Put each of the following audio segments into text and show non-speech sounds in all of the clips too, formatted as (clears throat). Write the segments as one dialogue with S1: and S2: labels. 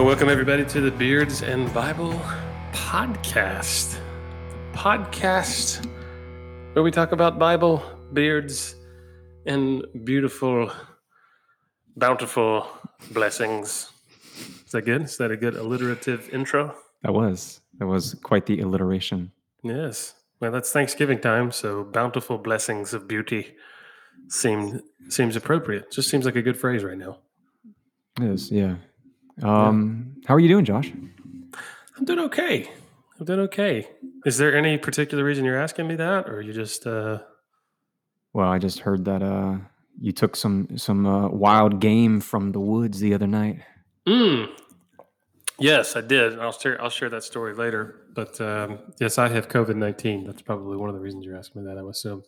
S1: Well, welcome everybody to the Beards and Bible podcast. Podcast where we talk about Bible, beards, and beautiful, bountiful blessings. Is that good? Is that a good alliterative intro?
S2: That was that was quite the alliteration.
S1: Yes. Well, that's Thanksgiving time, so bountiful blessings of beauty seem seems appropriate. Just seems like a good phrase right now.
S2: It is, yeah. Um, how are you doing, Josh?
S1: I'm doing okay. I'm doing okay. Is there any particular reason you're asking me that, or you just? uh
S2: Well, I just heard that uh, you took some some uh, wild game from the woods the other night.
S1: Mm. Yes, I did. I'll share. I'll share that story later. But um, yes, I have COVID nineteen. That's probably one of the reasons you're asking me that. I assume.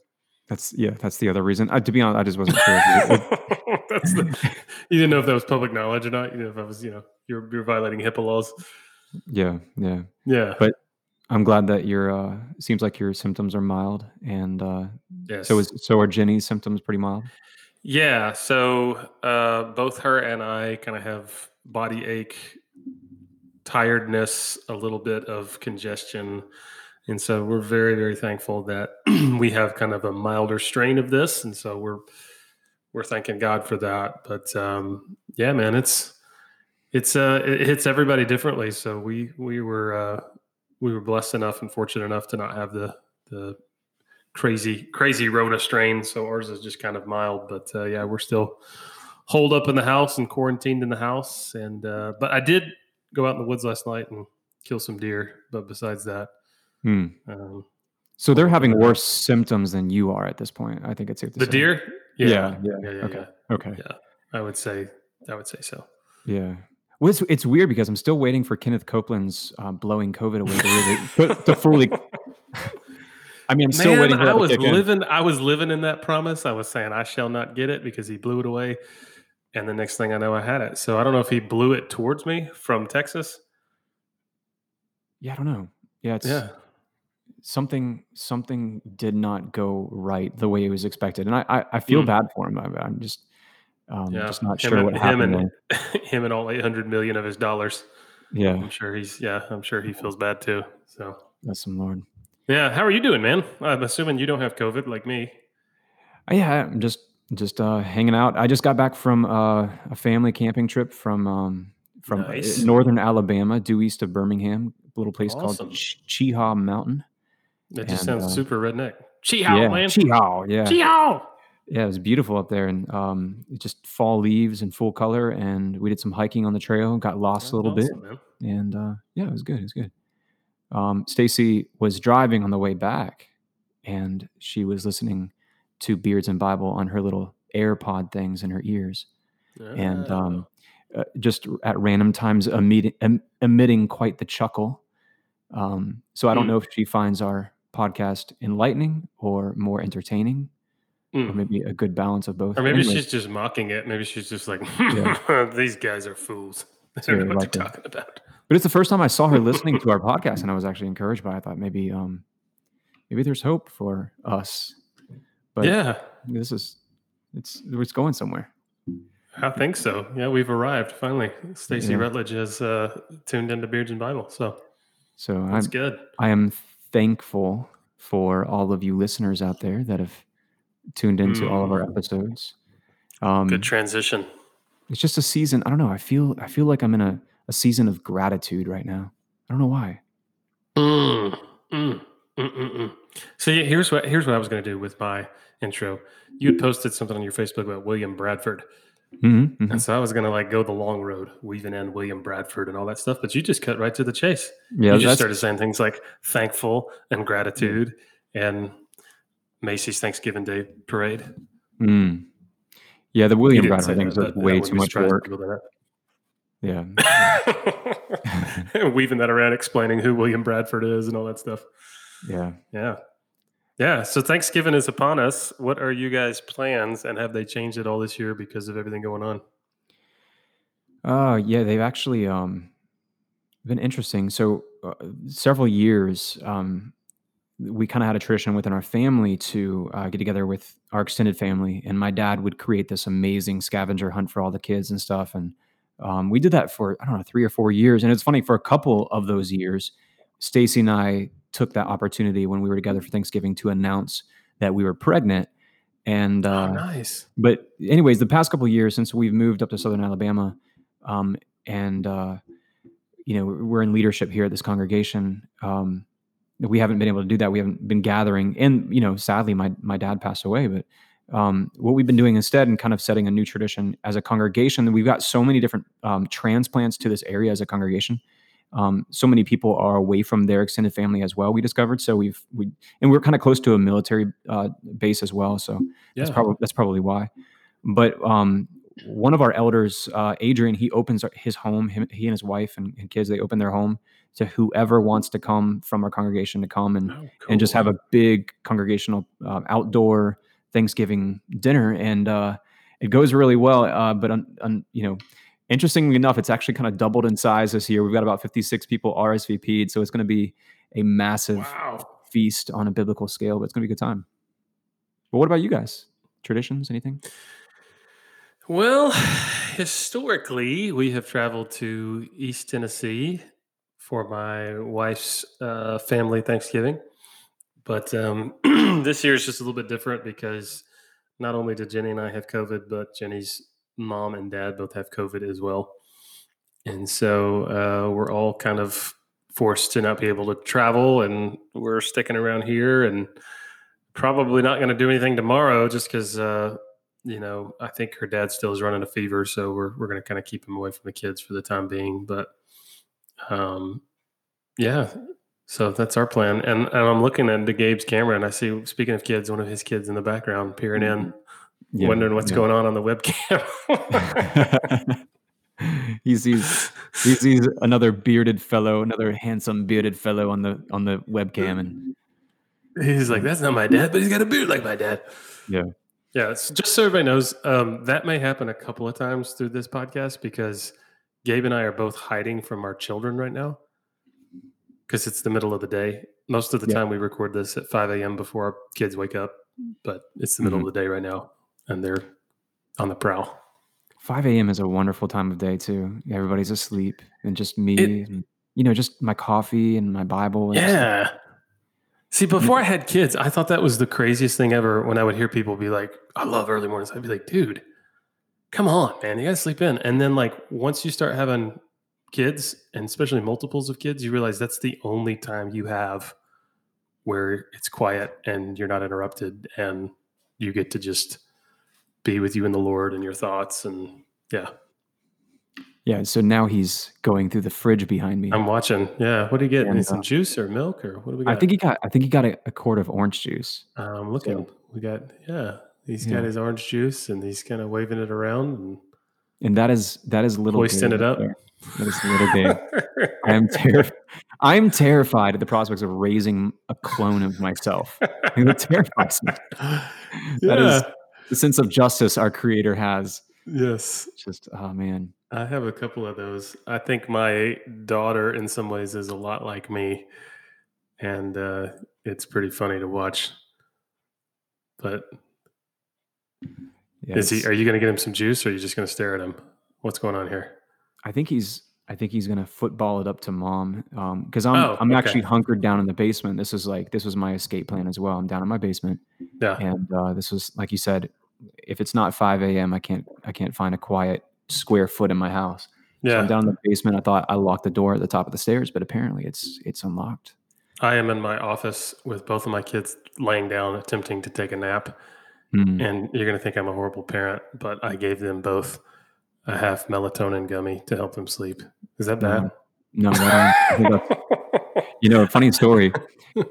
S2: That's yeah. That's the other reason. To be honest, I just wasn't sure. (laughs)
S1: That's the, you didn't know if that was public knowledge or not. You know if I was, you know, you're you're violating HIPAA laws.
S2: yeah, yeah.
S1: Yeah.
S2: But I'm glad that your uh, seems like your symptoms are mild, and uh,
S1: yes.
S2: so is so are Jenny's symptoms pretty mild.
S1: Yeah. So uh, both her and I kind of have body ache, tiredness, a little bit of congestion. And so we're very, very thankful that (clears throat) we have kind of a milder strain of this. And so we're we're thanking God for that. But um, yeah, man, it's it's uh it hits everybody differently. So we we were uh we were blessed enough and fortunate enough to not have the the crazy crazy rona strain so ours is just kind of mild but uh, yeah we're still holed up in the house and quarantined in the house and uh, but i did go out in the woods last night and kill some deer but besides that
S2: Hmm.
S1: um,
S2: So they're having worse symptoms than you are at this point. I think it's safe to
S1: the
S2: say.
S1: deer
S2: Yeah,
S1: yeah,
S2: yeah,
S1: yeah,
S2: okay.
S1: yeah.
S2: Okay.
S1: Yeah. i would say i would say so
S2: Yeah. Well, it's, it's weird because I'm still waiting for Kenneth Copeland's uh, blowing COVID away to, really, (laughs) to, fully. (laughs) I mean, I'm still
S1: Man,
S2: waiting
S1: i was
S2: kick in.
S1: living i was living in that promise i was saying i shall not get it because he blew it away and the next thing i know i had it so i don't know if he blew it towards me from texas
S2: Yeah, I don't know. Yeah, it's
S1: yeah
S2: something. Something did not go right the way it was expected, and I I, I feel
S1: Hmm.
S2: bad for him. I, I'm just um,
S1: Yeah,
S2: just not
S1: him
S2: sure
S1: and-
S2: what
S1: him
S2: happened.
S1: and- (laughs) him and all 800 million of his dollars.
S2: Yeah,
S1: I'm sure he's, yeah, I'm sure he feels bad too. So,
S2: that's some lord.
S1: yeah. How are you doing, man? I'm assuming you don't have COVID like me.
S2: Uh, yeah, I'm just just uh, hanging out. I just got back from uh, a family camping trip from um, from uh,
S1: Nice.
S2: northern Alabama, due east of Birmingham, a little place
S1: Awesome.
S2: called Ch- Cheaha Mountain.
S1: That just
S2: And,
S1: sounds
S2: uh,
S1: super redneck. Cheehow,
S2: yeah,
S1: man.
S2: Cheaha, yeah,
S1: Cheehow.
S2: yeah. It was beautiful up there, and um, it just fall leaves in full color. And we did some hiking on the trail, got lost a little bit,
S1: man.
S2: and uh, yeah, it was good. It was good. Um, Stacy was driving on the way back, and she was listening to Beards and Bible on her little AirPod things in her ears. and
S1: Oh.
S2: um, uh, just at random times emitting, em- emitting quite the chuckle. Um, so I don't
S1: Hmm.
S2: know if she finds our podcast enlightening or more entertaining, or
S1: Mm.
S2: maybe a good balance of both.
S1: Or maybe
S2: Anyway,
S1: she's just mocking it. Maybe she's just like,
S2: Yeah. (laughs)
S1: these guys are fools. (laughs) They don't know what they're
S2: likely.
S1: talking about.
S2: but it's the first time I saw her listening to (laughs) our podcast, and I was actually encouraged by. it. I thought maybe, um, maybe there's hope for us. But
S1: yeah,
S2: this is it's it's going somewhere.
S1: I think so. Yeah, we've arrived finally. Stacy
S2: Yeah.
S1: Rutledge has uh, tuned into Beards and Bible. So
S2: So I'm
S1: that's good.
S2: I am thankful for all of you listeners out there that have tuned into all of our episodes. Um,
S1: Good transition.
S2: it's just a season. I don't know. I feel I feel like I'm in a, a season of gratitude right now. I don't know why.
S1: Mm, mm, mm, mm, mm. So yeah, here's what here's what I was going to do with my intro. You had posted something on your Facebook about William Bradford,
S2: Mhm, mhm.
S1: and so I was going to like go the long road, weaving in William Bradford and all that stuff. But you just cut right to the chase.
S2: Yeah,
S1: you just started saying things like thankful and gratitude and Macy's Thanksgiving Day Parade.
S2: mm. yeah. The William Bradford thing is
S1: that,
S2: like
S1: but I
S2: way too much work.
S1: did
S2: Yeah. (laughs) (laughs)
S1: Weaving that around, explaining who William Bradford is and all that stuff.
S2: yeah.
S1: Yeah. Yeah. So Thanksgiving is upon us. What are you guys' plans and have they changed at all this year because of everything going on?
S2: Uh, yeah, they've actually um, been interesting. So, uh, several years, um, we kind of had a tradition within our family to uh, get together with our extended family, and my dad would create this amazing scavenger hunt for all the kids and stuff. And Um, we did that for I don't know three or four years, and it's funny for a couple of those years, Stacy and I took that opportunity when we were together for Thanksgiving to announce that we were pregnant. And uh,
S1: oh, nice.
S2: But anyways, the past couple of years since we've moved up to Southern Alabama, um, and uh, you know we're in leadership here at this congregation. Um, we haven't been able to do that. We haven't been gathering, and you know, sadly, my my dad passed away. But um, what we've been doing instead, and kind of setting a new tradition as a congregation, we've got so many different um, transplants to this area as a congregation. Um, so many people are away from their extended family as well. We discovered, so we've we and we're kind of close to a military uh, base as well. So yeah. that's probably that's probably why. But um, one of our elders, uh, Adrian, he opens his home. Him, he and his wife and, and, kids, they open their home to whoever wants to come from our congregation to come and oh, cool. and just have a big congregational uh, outdoor Thanksgiving dinner, and uh, it goes really well. Uh, but on, on, you know, interestingly enough, it's actually kind of doubled in size this year. We've got about 56 people RSVP'd, so it's going to be a massive wow. feast on a biblical scale. But it's going to be a good time. But what about you guys? Traditions? Anything?
S1: Well, (sighs) historically, we have traveled to East Tennessee for my wife's uh, family Thanksgiving. But um, (clears throat) this year is just a little bit different because not only did Jenny and I have COVID, but Jenny's mom and dad both have COVID as well. And so uh, we're all kind of forced to not be able to travel, and we're sticking around here and probably not going to do anything tomorrow just because, uh, you know, I think her dad still is running a fever. So we're, we're going to kind of keep him away from the kids for the time being. But um, yeah, so that's our plan. And, and I'm looking into Gabe's camera and I see, speaking of kids, one of his kids in the background peering in, mm-hmm. Yeah, wondering what's yeah. going on on the webcam. (laughs)
S2: he sees he sees another bearded fellow, another handsome bearded fellow on the on the webcam, and
S1: he's like, "That's not my dad, but he's got a beard like my dad."
S2: Yeah,
S1: yeah. So just so everybody knows, um, that may happen a couple of times through this podcast because Gabe and I are both hiding from our children right now because it's the middle of the day. Most of the yeah. time, we record this at 5 a.m. before our kids wake up, but it's the middle mm-hmm. of the day right now, and they're on the prowl.
S2: 5 a.m. is a wonderful time of day too. Everybody's asleep, and just me, it, and, you know, just my coffee and my Bible.
S1: yeah. See, before I had kids, I thought that was the craziest thing ever. When I would hear people be like, "I love early mornings," I'd be like, "Dude, come on, man, you gotta sleep in." And then, like, once you start having kids and especially multiples of kids, you realize that's the only time you have where it's quiet and you're not interrupted and you get to just be with you in the Lord and your thoughts and yeah.
S2: Yeah, so now he's going through the fridge behind me.
S1: I'm watching. Yeah, what do you get? And, some uh, juice or milk or what do we got?
S2: I think he got. I think he got a, a quart of orange juice.
S1: I'm um, looking. So, we got. Yeah, he's yeah. got his orange juice and he's kind of waving it around and.
S2: And that is that is little.
S1: Hoisting it up.
S2: There. That is a little big. (laughs) I'm terrified. I'm terrified at the prospects of raising a clone of myself. (laughs) It terrifies (laughs) me. Yeah. That is the sense of justice our creator has.
S1: Yes.
S2: Just oh man.
S1: I have a couple of those. I think my daughter, in some ways, is a lot like me, and uh, it's pretty funny to watch. But yes. is he? Are you going to get him some juice, or are you just going to stare at him? What's going on here?
S2: I think he's I think he's gonna football it up to mom because um, I'm oh, I'm okay. actually hunkered down in the basement. This is like this was my escape plan as well. I'm down in my basement.
S1: Yeah.
S2: And uh, this was like you said, if it's not 5 a.m., I can't I can't find a quiet square foot in my house. Yeah. So I'm down in the basement. I thought I locked the door at the top of the stairs, but apparently it's it's unlocked.
S1: I am in my office with both of my kids laying down, attempting to take a nap. Mm. And you're going to think I'm a horrible parent, but I gave them both a half melatonin gummy to help them sleep. Is that bad?
S2: No, no (laughs) you know, funny story.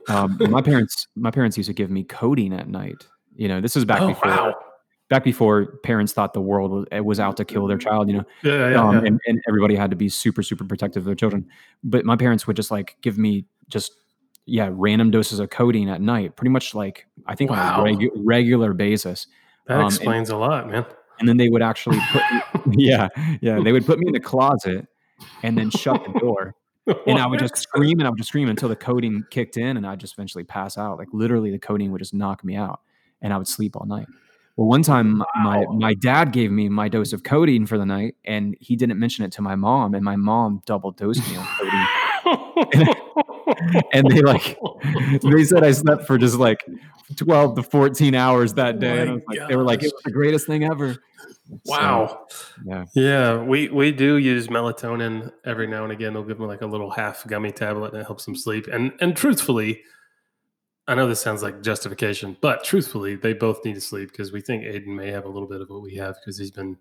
S2: Um, my parents, my parents used to give me codeine at night. You know, this is back oh, before, wow. Back before parents thought the world was, was out to kill their child. You know,
S1: yeah, yeah, um,
S2: yeah. And, and everybody had to be super, super protective of their children. But my parents would just like give me just yeah random doses of codeine at night, pretty much like I think wow. on a regu- regular basis.
S1: That um, explains and, a lot, man
S2: and then they would actually put (laughs) (laughs) yeah yeah they would put me in the closet and then shut the door and I would just scream and I would just scream until the codeine kicked in and I'd just eventually pass out. Like literally the codeine would just knock me out and I would sleep all night. Well, one time wow. my my dad gave me my dose of codeine for the night, and he didn't mention it to my mom, and my mom double dosed me on codeine. (laughs) and they like they said I slept for just like 12 to 14 hours that day. Oh and like, they were like, it was the greatest thing ever.
S1: Wow. So, yeah. Yeah. We we do use melatonin every now and again. They'll give them like a little half gummy tablet and it helps them sleep. And and truthfully, I know this sounds like justification, but truthfully, they both need to sleep because we think Aiden may have a little bit of what we have because he's been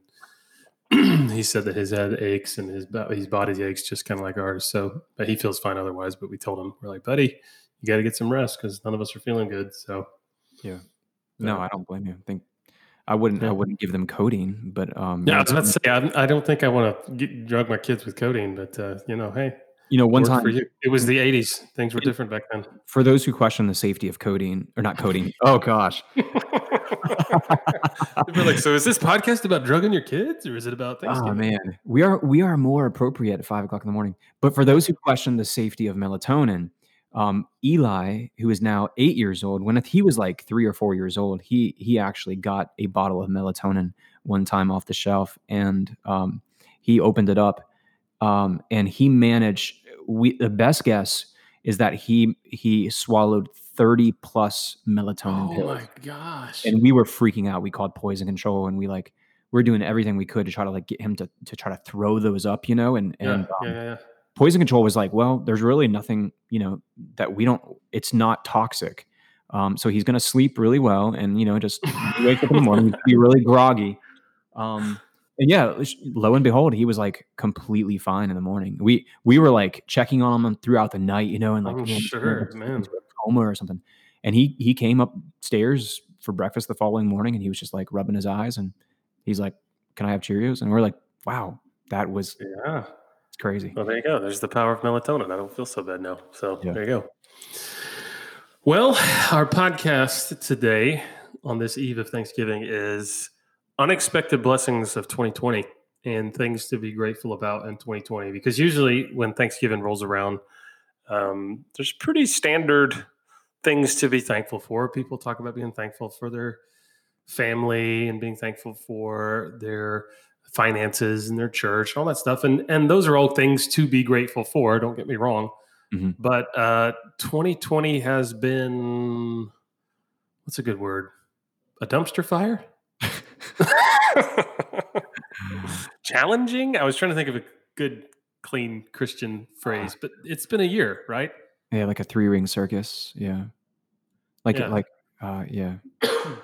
S1: (clears throat) he said that his head aches and his his body aches just kind of like ours. So, but he feels fine otherwise. But we told him we're like, buddy, you got to get some rest because none of us are feeling good. So,
S2: yeah, no, I don't blame you. I think I wouldn't. Yeah. I wouldn't give them codeine, but um,
S1: yeah, I was about to say I, I don't think I want to drug my kids with codeine, but uh, you know, hey,
S2: you know, one time
S1: it was the '80s. Things were different back then.
S2: For those who question the safety of codeine or not codeine, (laughs) oh gosh. (laughs)
S1: like, so is this podcast about drugging your kids, or is it about things?
S2: Oh man, we are we are more appropriate at five o'clock in the morning. But for those who question the safety of melatonin, um, Eli, who is now eight years old, when he was like three or four years old, he he actually got a bottle of melatonin one time off the shelf, and um, he opened it up, um, and he managed we the best guess is that he he swallowed 30 plus melatonin
S1: oh
S2: pills. Oh
S1: my gosh.
S2: And we were freaking out. We called poison control and we like we are doing everything we could to try to like get him to to try to throw those up, you know, and and
S1: yeah, um, yeah, yeah.
S2: poison control was like, well, there's really nothing, you know, that we don't it's not toxic. Um, so he's gonna sleep really well and you know, just wake up in the morning, be really groggy. Um, and yeah, lo and behold, he was like completely fine in the morning. We we were like checking on him throughout the night, you know, and like
S1: oh, sure, man,
S2: coma or something. And he he came upstairs for breakfast the following morning, and he was just like rubbing his eyes, and he's like, "Can I have Cheerios?" And we're like, "Wow, that was
S1: yeah,
S2: it's crazy."
S1: Well, there you go. There's the power of melatonin. I don't feel so bad now. So yeah. there you go. Well, our podcast today on this eve of Thanksgiving is unexpected blessings of 2020 and things to be grateful about in 2020 because usually when thanksgiving rolls around um, there's pretty standard things to be thankful for. People talk about being thankful for their family and being thankful for their finances and their church and all that stuff. And and those are all things to be grateful for don't get me wrong. Mm-hmm. but uh 2020 has been what's a good word? A dumpster fire (laughs) Challenging? I was trying to think of a good, clean Christian phrase, but it's been a year, right?
S2: Yeah, like a three ring circus. Yeah. Like, yeah. like, uh, yeah. (clears throat)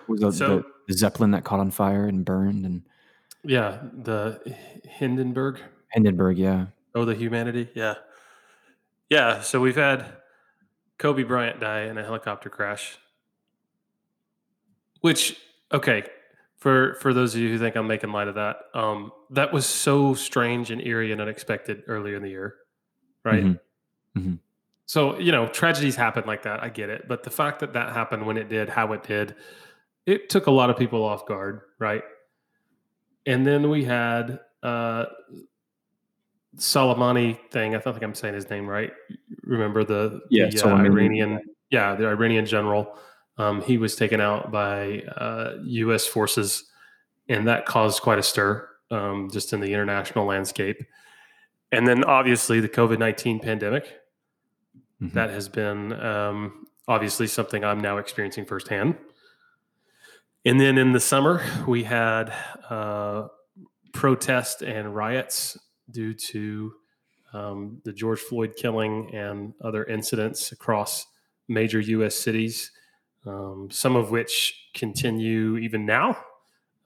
S2: was the, so, the, the, Zeppelin that caught on fire and burned and.
S1: Yeah, the Hindenburg.
S2: Hindenburg, yeah.
S1: Oh, the humanity, yeah, yeah. So we've had Kobe Bryant die in a helicopter crash, which okay, for for those of you who think I'm making light of that, um, that was so strange and eerie and unexpected earlier in the year, right? Mm-hmm. Mm-hmm. So you know, tragedies happen like that. I get it, but the fact that that happened when it did, how it did, it took a lot of people off guard, right? And then we had uh, Soleimani thing. I don't think I'm saying his name right. Remember the,
S2: yeah,
S1: the uh, Iranian, yeah, the Iranian general um, he was taken out by uh, U.S. forces, and that caused quite a stir um, just in the international landscape. And then, obviously, the COVID nineteen pandemic. Mm-hmm. That has been um, obviously something I'm now experiencing firsthand. And then in the summer, we had uh, protests and riots due to um, the George Floyd killing and other incidents across major U.S. cities um, some of which continue even now.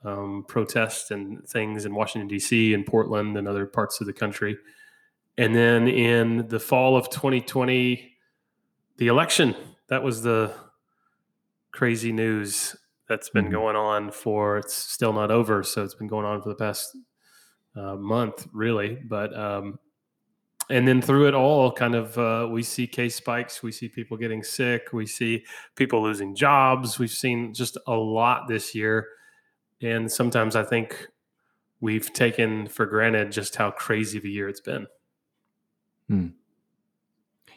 S1: Um, protests and things in Washington, D.C., and Portland, and other parts of the country. And then in the fall of 2020, the election. That was the crazy news that's been mm-hmm. going on for, it's still not over. So it's been going on for the past uh, month, really. But um, and then through it all kind of uh, we see case spikes we see people getting sick we see people losing jobs we've seen just a lot this year and sometimes i think we've taken for granted just how crazy of a year it's been
S2: hmm.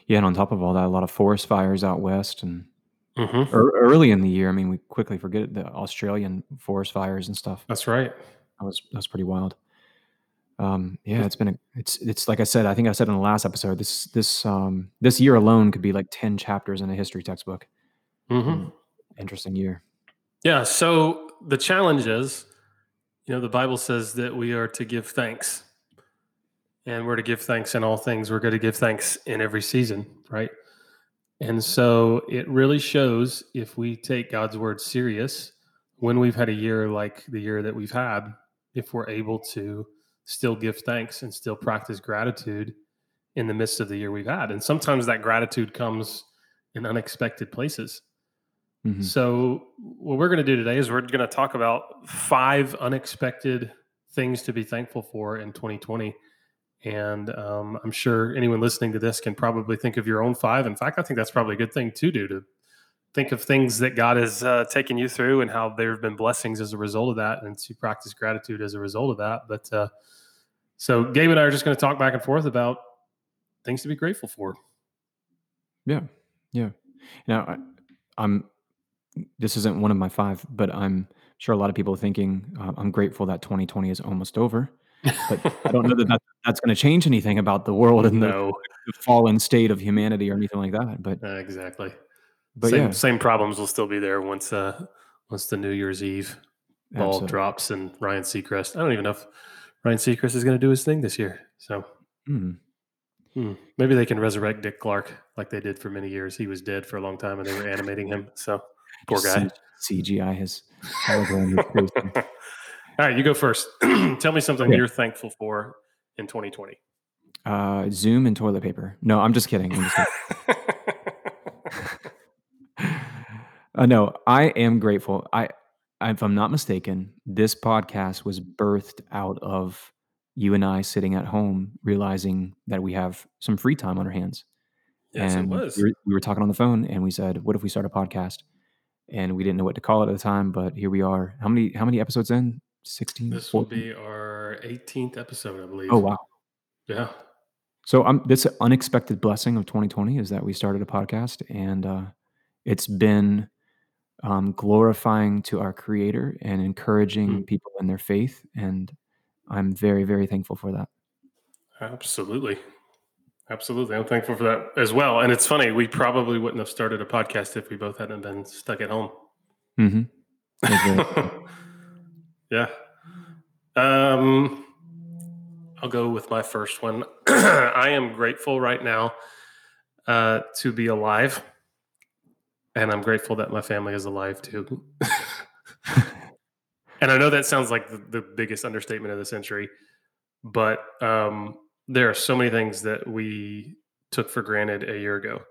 S2: yeah and on top of all that a lot of forest fires out west and
S1: Mhm.
S2: Ear early in the year, I mean, we quickly forget the Australian forest fires and stuff.
S1: That's right.
S2: That was that was pretty wild. Um, yeah, it's been a it's it's like I said, I think I said in the last episode, this this um this year alone could be like 10 chapters in a history textbook.
S1: Mm-hmm.
S2: Interesting year.
S1: Yeah. So the challenge is, you know, the Bible says that we are to give thanks. And we're to give thanks in all things. We're going to give thanks in every season, right? And so it really shows if we take God's word serious when we've had a year like the year that we've had, if we're able to still give thanks and still practice gratitude in the midst of the year we've had. And sometimes that gratitude comes in unexpected places.
S2: Mhm.
S1: So, what we're going to do today is we're going to talk about five unexpected things to be thankful for in 2020. And um, I'm sure anyone listening to this can probably think of your own five. In fact, I think that's probably a good thing to do to think of things that God has uh, taken you through and how there have been blessings as a result of that, and to practice gratitude as a result of that. But uh, so, Gabe and I are just going to talk back and forth about things to be grateful for.
S2: Yeah. Yeah. Now I, I'm this isn't one of my 5, but I'm sure a lot of people are thinking, uh, I'm grateful that 2020 is almost over. But I don't know that that (laughs) that's gonna change anything about the world and the
S1: no,
S2: the fallen state of humanity or anything like that. But
S1: exactly.
S2: But
S1: same
S2: yeah,
S1: same problems will still be there once uh once the New Year's Eve ball
S2: absolutely.
S1: drops and Ryan Seacrest. I don't even know if Ryan Seacrest is going to do his thing this year. So
S2: Mm.
S1: maybe they can resurrect Dick Clark like they did for many years. He was dead for a long time and they were animating him. So poor guy.
S2: C- CGI his hologram is crazy.
S1: All right, you go first. (clears throat) Tell me something
S2: Okay.
S1: you're thankful for in 2020.
S2: Uh, Zoom and toilet paper. No, I'm just kidding. I'm just kidding. (laughs) Uh, no, I am grateful. I, if I'm not mistaken, this podcast was birthed out of you and I sitting at home, realizing that we have some free time on our hands.
S1: yes, it
S2: and
S1: was.
S2: We, were, we were talking on the phone, and we said, "What if we start a podcast?" And we didn't know what to call it at the time, but here we are. How many? How many episodes in? Sixteen.
S1: This will
S2: 14?
S1: be our 18th episode, I believe.
S2: Oh wow!
S1: Yeah.
S2: So um, this unexpected blessing of 2020 is that we started a podcast, and uh, it's been um, glorifying to our Creator and encouraging
S1: Mm.
S2: people in their faith, and I'm very, very thankful for that.
S1: Absolutely. Absolutely. I'm thankful for that as well. And it's funny, we probably wouldn't have started a podcast if we both hadn't been stuck at home.
S2: mm-hmm. (laughs)
S1: Yeah. Um, I'll go with my first one. (clears throat) I am grateful right now uh, to be alive. And I'm grateful that my family is alive too. (laughs) and I know that sounds like the, the biggest understatement of the century, but um, there are so many things that we took for granted a year ago.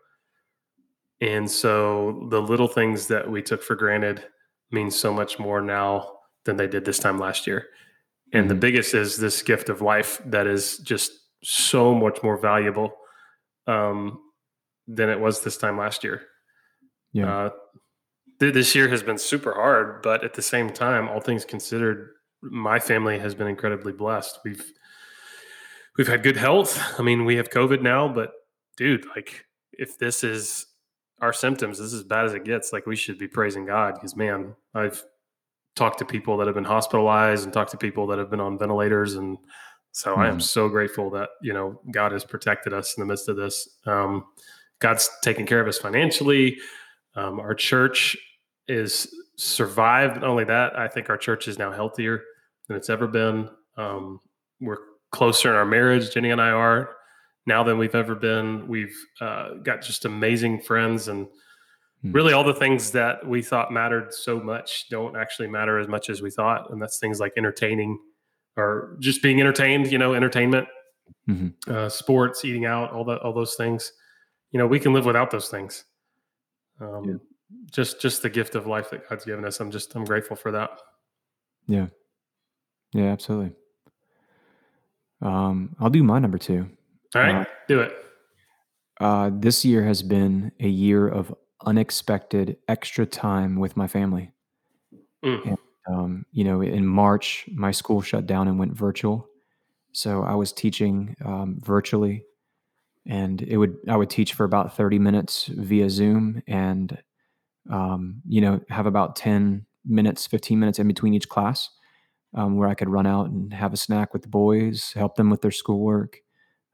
S1: And so the little things that we took for granted mean so much more now than they did this time last year. And the
S2: Mhm.
S1: biggest is this gift of life that is just so much more valuable um, than it was this time last year.
S2: Yeah.
S1: Uh, th- this year has been super hard, but at the same time, all things considered, my family has been incredibly blessed. We've we've had good health. I mean, we have COVID now, but dude, like if this is our symptoms, this is as bad as it gets. Like we should be praising God because man, I've talked to people that have been hospitalized and talked to people that have been on ventilators and so I am
S2: Mhm.
S1: so grateful that you know God has protected us in the midst of this. Um, God's taken care of us financially. Um, our church is survived. Not only that, I think our church is now healthier than it's ever been. Um, we're closer in our marriage. Jenny and I are now than we've ever been. We've uh, got just amazing friends, and
S2: Hmm.
S1: really all the things that we thought mattered so much don't actually matter as much as we thought. And that's things like entertaining or just being entertained. You know, entertainment,
S2: Mhm.
S1: uh, sports, eating out, all that, all those things. You know, we can live without those things. Um,
S2: Yeah.
S1: Just, just the gift of life that God's given us. I'm just, I'm grateful for that.
S2: Yeah. Yeah. Absolutely. Um, I'll do my number two.
S1: All right,
S2: Uh,
S1: do it.
S2: Uh, this year has been a year of unexpected extra time with my family.
S1: Mm.
S2: Um, you know, in March, my school shut down and went virtual. So I was teaching um, virtually, and it would I would teach for about thirty minutes via Zoom, and um, you know, have about 10 minutes, 15 minutes in between each class um, where I could run out and have a snack with the boys, help them with their schoolwork,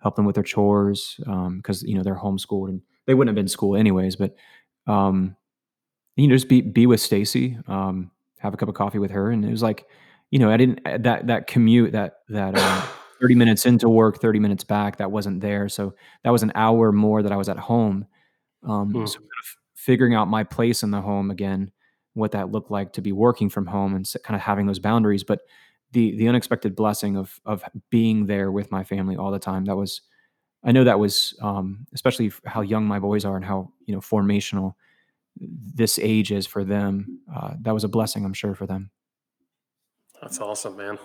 S2: help them with their chores because, um, you know, they're homeschooled and they wouldn't have been in school anyways. But, um, you know, just be, be with Stacy, um, have a cup of coffee with her. And it was like, you know, I didn't, that, that commute, that, that, uh, 30 minutes into work, 30 minutes back, that wasn't there. So that was an hour more that I was at home. Um, mm. So kind of figuring out my place in the home again, what that looked like to be working from home and kind of having those boundaries. But the the unexpected blessing of of being there with my family all the time, that was, I know that was, um, especially how young my boys are and how you know formational this age is for them. Uh, that was a blessing, I'm sure, for them.
S1: That's awesome, man.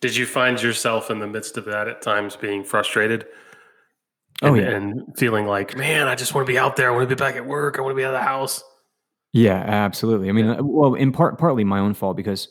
S1: Did you find yourself in the midst of that at times being frustrated? Oh, and, yeah, and feeling like, man, I just want to be out there. I want to be back at work. I want to be out of the house.
S2: Yeah, absolutely. I mean, yeah. Uh, well, in part, partly my own fault because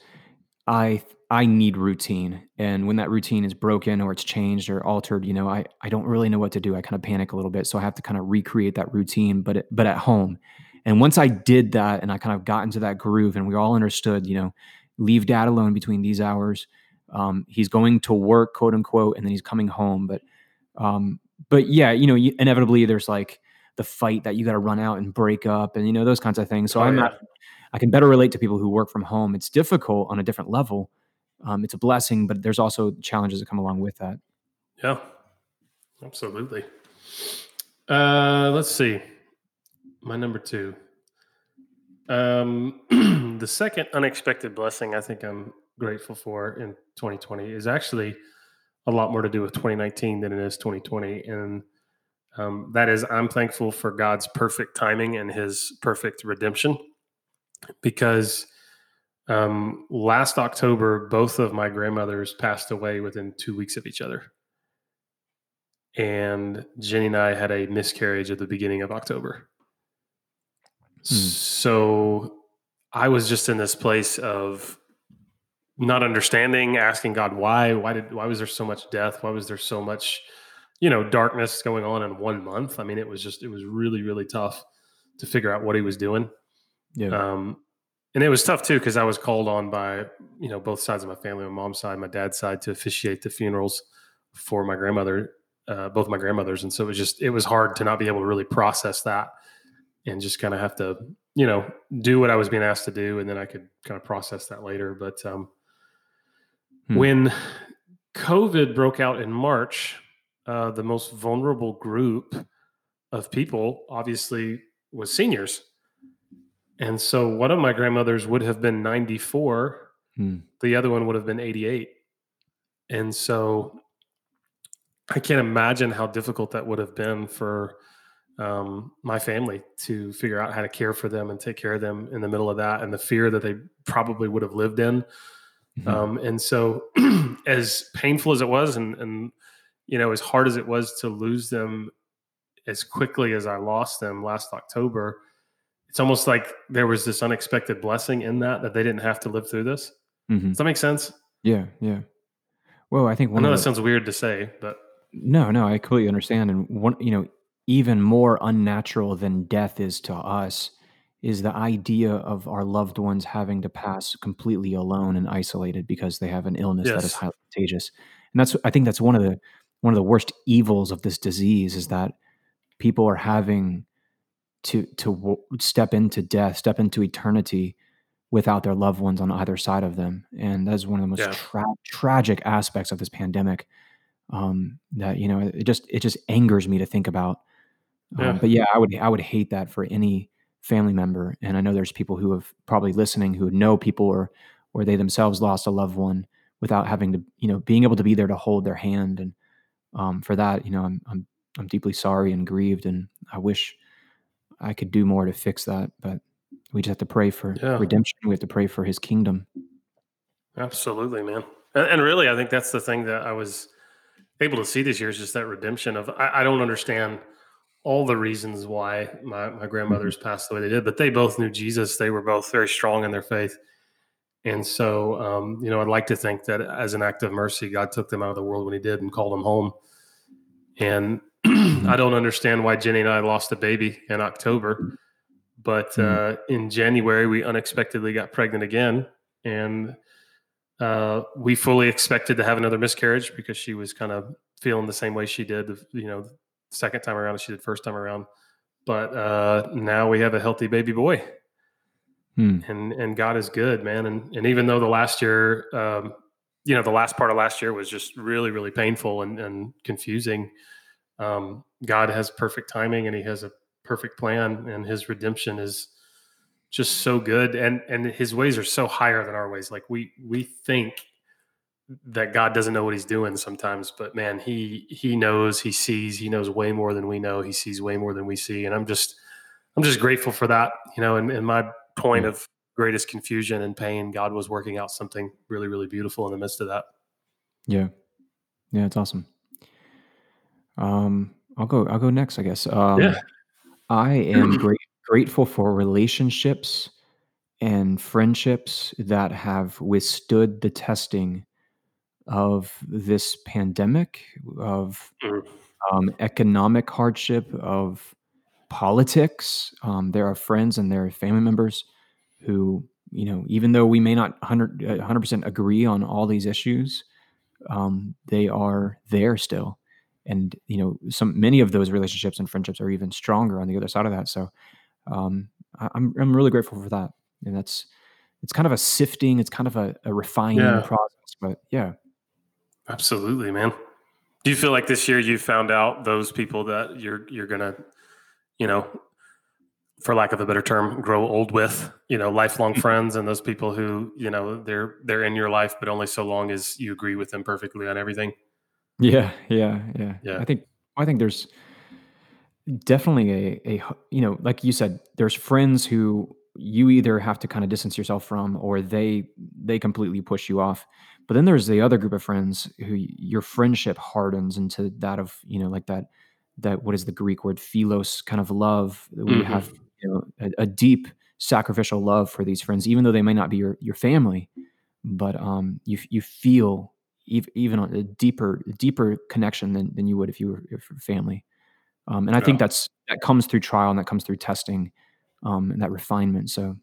S2: I I need routine, and when that routine is broken or it's changed or altered, you know, I I don't really know what to do. I kind of panic a little bit, so I have to kind of recreate that routine, but it, but at home. And once I did that, and I kind of got into that groove, and we all understood, you know, leave dad alone between these hours. Um, he's going to work, quote unquote, and then he's coming home. But um, but yeah, you know, inevitably there's like the fight that you got to run out and break up, and you know those kinds of things. So oh, I'm yeah. not. I can better relate to people who work from home. It's difficult on a different level. Um, it's a blessing, but there's also challenges that come along with that.
S1: Yeah, absolutely. Uh, let's see. My number two. Um, (clears throat) the second unexpected blessing I think I'm grateful for in 2020 is actually a lot more to do with 2019 than it is 2020. And um, that is, I'm thankful for God's perfect timing and his perfect redemption because um, last October, both of my grandmothers passed away within two weeks of each other. And Jenny and I had a miscarriage at the beginning of October. Mm. So I was just in this place of not understanding, asking God why, why did, why was there so much death? Why was there so much, you know, darkness going on in one month? I mean, it was just, it was really, really tough to figure out what he was doing. Yeah. Um, and it was tough too because I was called on by you know both sides of my family, my mom's side, my dad's side, to officiate the funerals for my grandmother, uh, both my grandmothers, and so it was just it was hard to not be able to really process that and just kind of have to you know do what I was being asked to do, and then I could kind of process that later. But um, Hmm. When COVID broke out in March, uh, the most vulnerable group of people obviously was seniors. And so one of my grandmothers would have been 94, hmm. the other one would have been 88. And so I can't imagine how difficult that would have been for um, my family to figure out how to care for them and take care of them in the middle of that and the fear that they probably would have lived in Mm-hmm. Um, and so, (clears throat) as painful as it was, and, and you know, as hard as it was to lose them as quickly as I lost them last October, it's almost like there was this unexpected blessing in that that they didn't have to live through this. Mm-hmm. Does that make sense?
S2: Yeah, yeah. Well, I think
S1: one I know that the, sounds weird to say, but
S2: no, no, I completely understand. And one, you know, even more unnatural than death is to us is the idea of our loved ones having to pass completely alone and isolated because they have an illness that is highly contagious. And that's I think that's one of the one of the worst evils of this disease is that people are having to to w- step into death, step into eternity without their loved ones on either side of them. And that's one of the most Yeah. tra- tragic aspects of this pandemic. Um, that you know, it just it just angers me to think about. Um, Yeah. but yeah, I would I would hate that for any family member and i know there's people who have probably listening who know people or or they themselves lost a loved one without having to you know being able to be there to hold their hand. And um, for that you know I'm, I'm i'm deeply sorry and grieved and i wish i could do more to fix that but we just have to pray for yeah. redemption. We have to pray for his kingdom.
S1: Absolutely man. And, and, really i think that's the thing that i was able to see this year is just that redemption of I, I don't understand all the reasons why my, my grandmothers mm-hmm. passed the way they did, but they both knew Jesus. They were both very strong in their faith. And so, um, you know, I'd like to think that as an act of mercy, God took them out of the world when He did and called them home. And. (clears throat) I don't understand why Jenny and I lost a baby in October, but
S2: Mm.
S1: uh, in January we unexpectedly got pregnant again, and uh, we fully expected to have another miscarriage because she was kind of feeling the same way she did, you know, second time around as she did first time around. But uh, now we have a healthy baby boy,
S2: Hmm.
S1: and and God is good, man. And and even though the last year, um, you know, the last part of last year was just really really painful and, and confusing. Um, God has perfect timing, and He has a perfect plan, and His redemption is just so good, and and His ways are so higher than our ways. Like we we think that God doesn't know what He's doing sometimes, but man, He He knows, He sees, He knows way more than we know. He sees way more than we see, and I'm just I'm just grateful for that. You know, in, in my point of greatest confusion and pain, God was working out something really really beautiful in the midst of that.
S2: Yeah. Yeah, it's awesome. Um, I'll go I'll go next, I guess. Um,
S1: Yeah.
S2: I am (clears throat) great grateful for relationships and friendships that have withstood the testing of this pandemic, of
S1: Mhm.
S2: um, economic hardship, of politics. Um, there are friends and there are family members who, you know, even though we may not 100, uh, 100% agree on all these issues, um, they are there still. And, you know, some many of those relationships and friendships are even stronger on the other side of that. So um, I, I'm, I'm really grateful for that. And that's, it's kind of a sifting, it's kind of a, a refining
S1: Yeah.
S2: process. But yeah,
S1: Absolutely, man. Do you feel like this year you found out those people that you're you're gonna, you know, for lack of a better term, grow old with, you know, lifelong (laughs) friends and those people who, you know, they're they're in your life, but only so long as you agree with them perfectly on everything.
S2: Yeah, yeah, yeah.
S1: Yeah.
S2: I think I think there's definitely a a you know, like you said, there's friends who you either have to kind of distance yourself from or they they completely push you off. But then there's the other group of friends who your friendship hardens into that of, you know, like that that what is the Greek word philos kind of love that we have,
S1: Mhm.
S2: you know, a, a deep sacrificial love for these friends even though they may not be your your family, but um you you feel ev- even a deeper deeper connection than, than you would if you were if family um, and i think that's that comes through trial and that comes through testing um, and that refinement so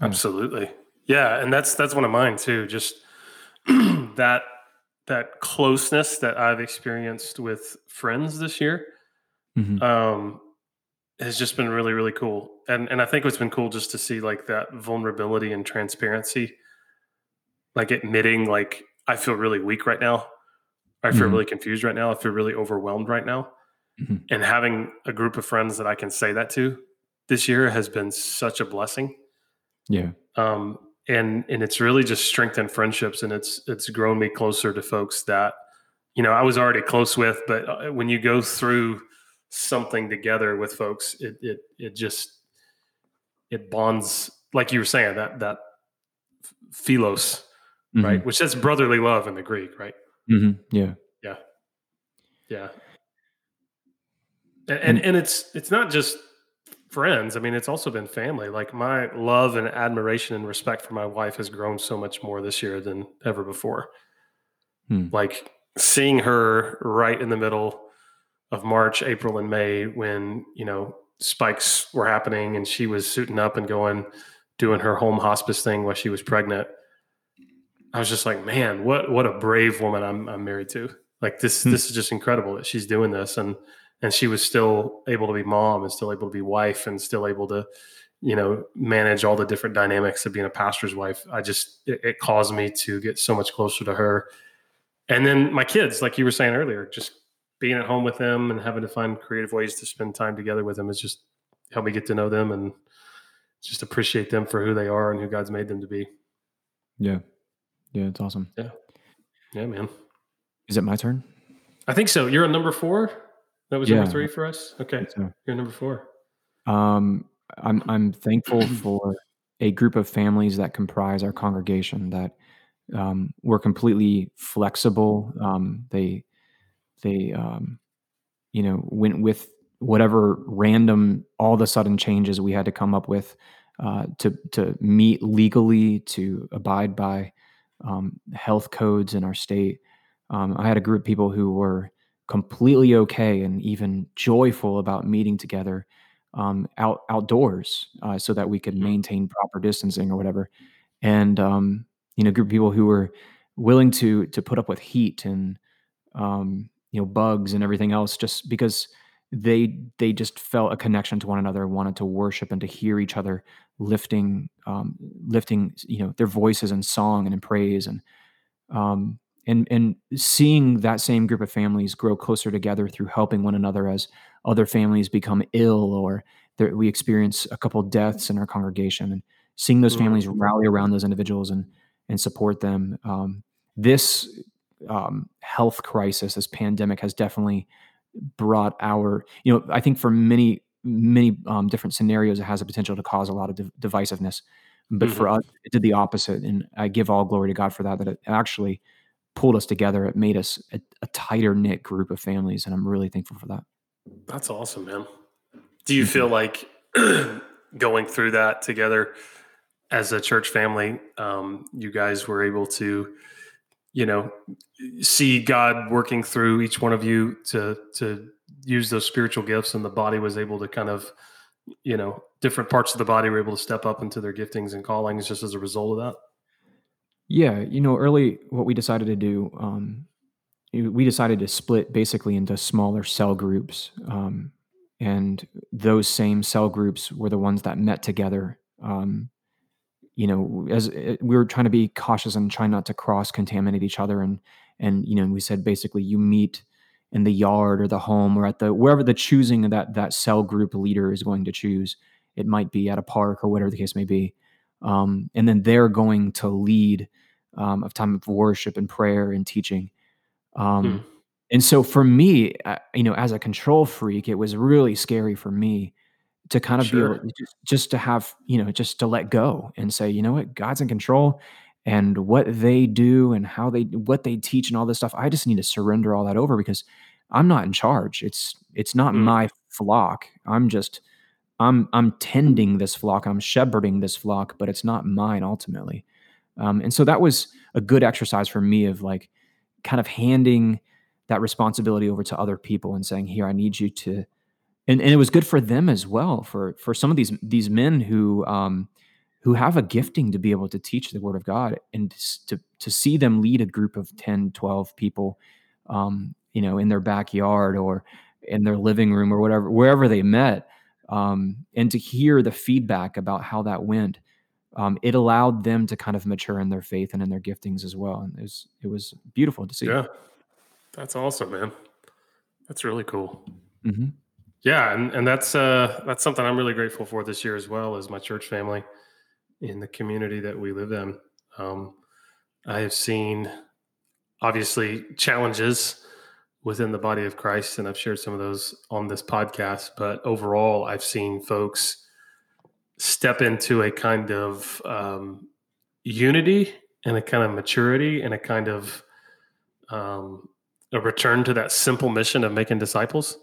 S2: yeah
S1: absolutely. Yeah, and that's that's one of mine too. Just (clears throat) that that closeness that I've experienced with friends this year
S2: hmm
S1: um, has just been really really cool. And and I think what's been cool just to see like that vulnerability and transparency like admitting like I feel really weak right now. I feel
S2: hmm
S1: really confused right now. I feel really overwhelmed right now.
S2: hmm
S1: And having a group of friends that I can say that to this year has been such a blessing.
S2: yeah
S1: Um, and and it's really just strengthened friendships and it's it's grown me closer to folks that you know I was already close with, but uh, when you go through something together with folks, it it it just it bonds like you were saying that that philos
S2: hmm
S1: right? Which says brotherly love in the Greek, right?
S2: mm-hmm. yeah
S1: Yeah, yeah. And and
S2: and
S1: it's it's not just friends. I mean, it's also been family. Like my love and admiration and respect for my wife has grown so much more this year than ever before.
S2: hmm,
S1: Like seeing her right in the middle of March, April, and May when you know spikes were happening, and she was suiting up and going doing her home hospice thing while she was pregnant. I was just like, man, what what a brave woman I'm I'm married to. Like this
S2: hmm,
S1: this is just incredible that she's doing this and and she was still able to be mom and still able to be wife and still able to you know manage all the different dynamics of being a pastor's wife. I just it, it caused me to get so much closer to her. And then my kids, like you were saying earlier, just being at home with them and having to find creative ways to spend time together with them has just helped me get to know them and just appreciate them for who they are and who God's made them to be.
S2: yeah yeah it's awesome
S1: Yeah. Yeah, man.
S2: is it my turn
S1: I think so. You're on number four. That was
S2: yeah
S1: number three for us. Okay,
S2: so
S1: you're number four.
S2: um i'm (clears throat) i'm thankful for a group of families that comprise our congregation that um, were completely flexible um, they they um, you know went with whatever random all of a sudden changes we had to come up with uh, to to meet legally to abide by um, health codes in our state. Um, I had a group of people who were completely okay and even joyful about meeting together um, out outdoors uh, so that we could
S1: Mm.
S2: maintain proper distancing or whatever. And um, you know, a group of people who were willing to to put up with heat and um, you know bugs and everything else just because they they just felt a connection to one another, wanted to worship and to hear each other lifting um, lifting you know their voices in song and in praise and um, and and seeing that same group of families grow closer together through helping one another as other families become ill or we experience a couple deaths in our congregation and seeing those
S1: Mm.
S2: families rally around those individuals and and support them um, this um, health crisis this pandemic has definitely brought our you know i think for many many um, different scenarios it has the potential to cause a lot of div- divisiveness but for
S1: Mhm.
S2: us it did the opposite and i give all glory to god for that that it actually pulled us together it made us a, a tighter knit group of families and i'm really thankful for that
S1: That's awesome, man. Do you feel like (clears throat) going through that together as a church family, um, you guys were able to, you know, see God working through each one of you to to use those spiritual gifts, and the body was able to kind of, you know, different parts of the body were able to step up into their giftings and callings just as a result of that.
S2: Yeah you know early what we decided to do um, we decided to split basically into smaller cell groups um, and those same cell groups were the ones that met together um, you know as uh, we were trying to be cautious and try not to cross contaminate each other and and you know we said basically you meet in the yard or the home or at the wherever the choosing that that cell group leader is going to choose. It might be at a park or whatever the case may be. Um, and then they're going to lead um, of time of worship and prayer and teaching
S1: Hmm.
S2: um, and so for me, uh, you know, as a control freak, it was really scary for me to kind of be able just, just to have, you know, just to let go and say, you know what, God's in control and what they do and how they what they teach and all this stuff. I just need to surrender all that over because I'm not in charge. It's it's not
S1: Hmm.
S2: my flock. I'm just I'm I'm tending this flock. I'm shepherding this flock, but it's not mine ultimately. Um, and so that was a good exercise for me of like kind of handing that responsibility over to other people and saying, "Here, I need you to." And, and it was good for them as well for for some of these these men who um, who have a gifting to be able to teach the word of God and to to see them lead a group of 10, 12 people, um, you know, in their backyard or in their living room or whatever, wherever they met, um, and to hear the feedback about how that went um, it allowed them to kind of mature in their faith and in their giftings as well. And it was it was beautiful to see.
S1: Yeah, that's awesome, man. That's really cool.
S2: hmm
S1: Yeah, and, and that's uh that's something I'm really grateful for this year as well as my church family in the community that we live in. Um, I have seen obviously challenges within the body of Christ, and I've shared some of those on this podcast. But overall, I've seen folks step into a kind of um, unity and a kind of maturity and a kind of um, a return to that simple mission of making disciples.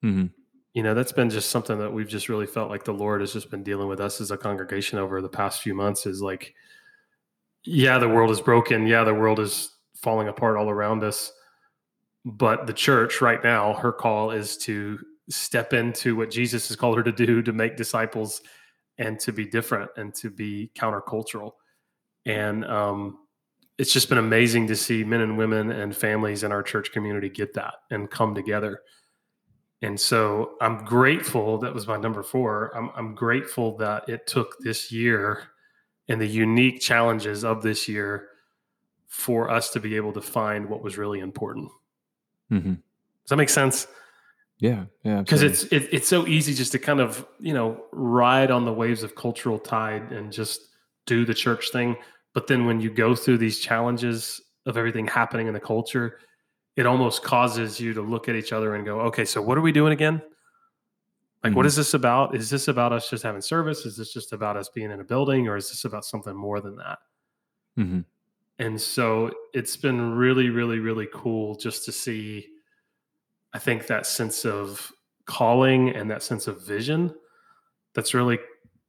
S2: Hmm
S1: you know that's been just something that we've just really felt like the lord has just been dealing with us as a congregation over the past few months is like yeah the world is broken. Yeah the world is falling apart all around us. But the church right now her call is to step into what jesus has called her to do to make disciples and to be different and to be countercultural and um, it's just been amazing to see men and women and families in our church community get that and come together and so I'm grateful. That was my number four. I'm, I'm grateful that it took this year and the unique challenges of this year for us to be able to find what was really important.
S2: hmm
S1: Does that make sense?
S2: Yeah, yeah.
S1: Because it's it, it's so easy just to kind of you know ride on the waves of cultural tide and just do the church thing. But then when you go through these challenges of everything happening in the culture, it almost causes you to look at each other and go, okay, so what are we doing again? Like, what
S2: Mhm.
S1: is this about? Is this about us just having service? Is this just about us being in a building, or is this about something more than that?
S2: Mm-hmm.
S1: And so it's been really, really, really cool just to see, I think, that sense of calling and that sense of vision that's really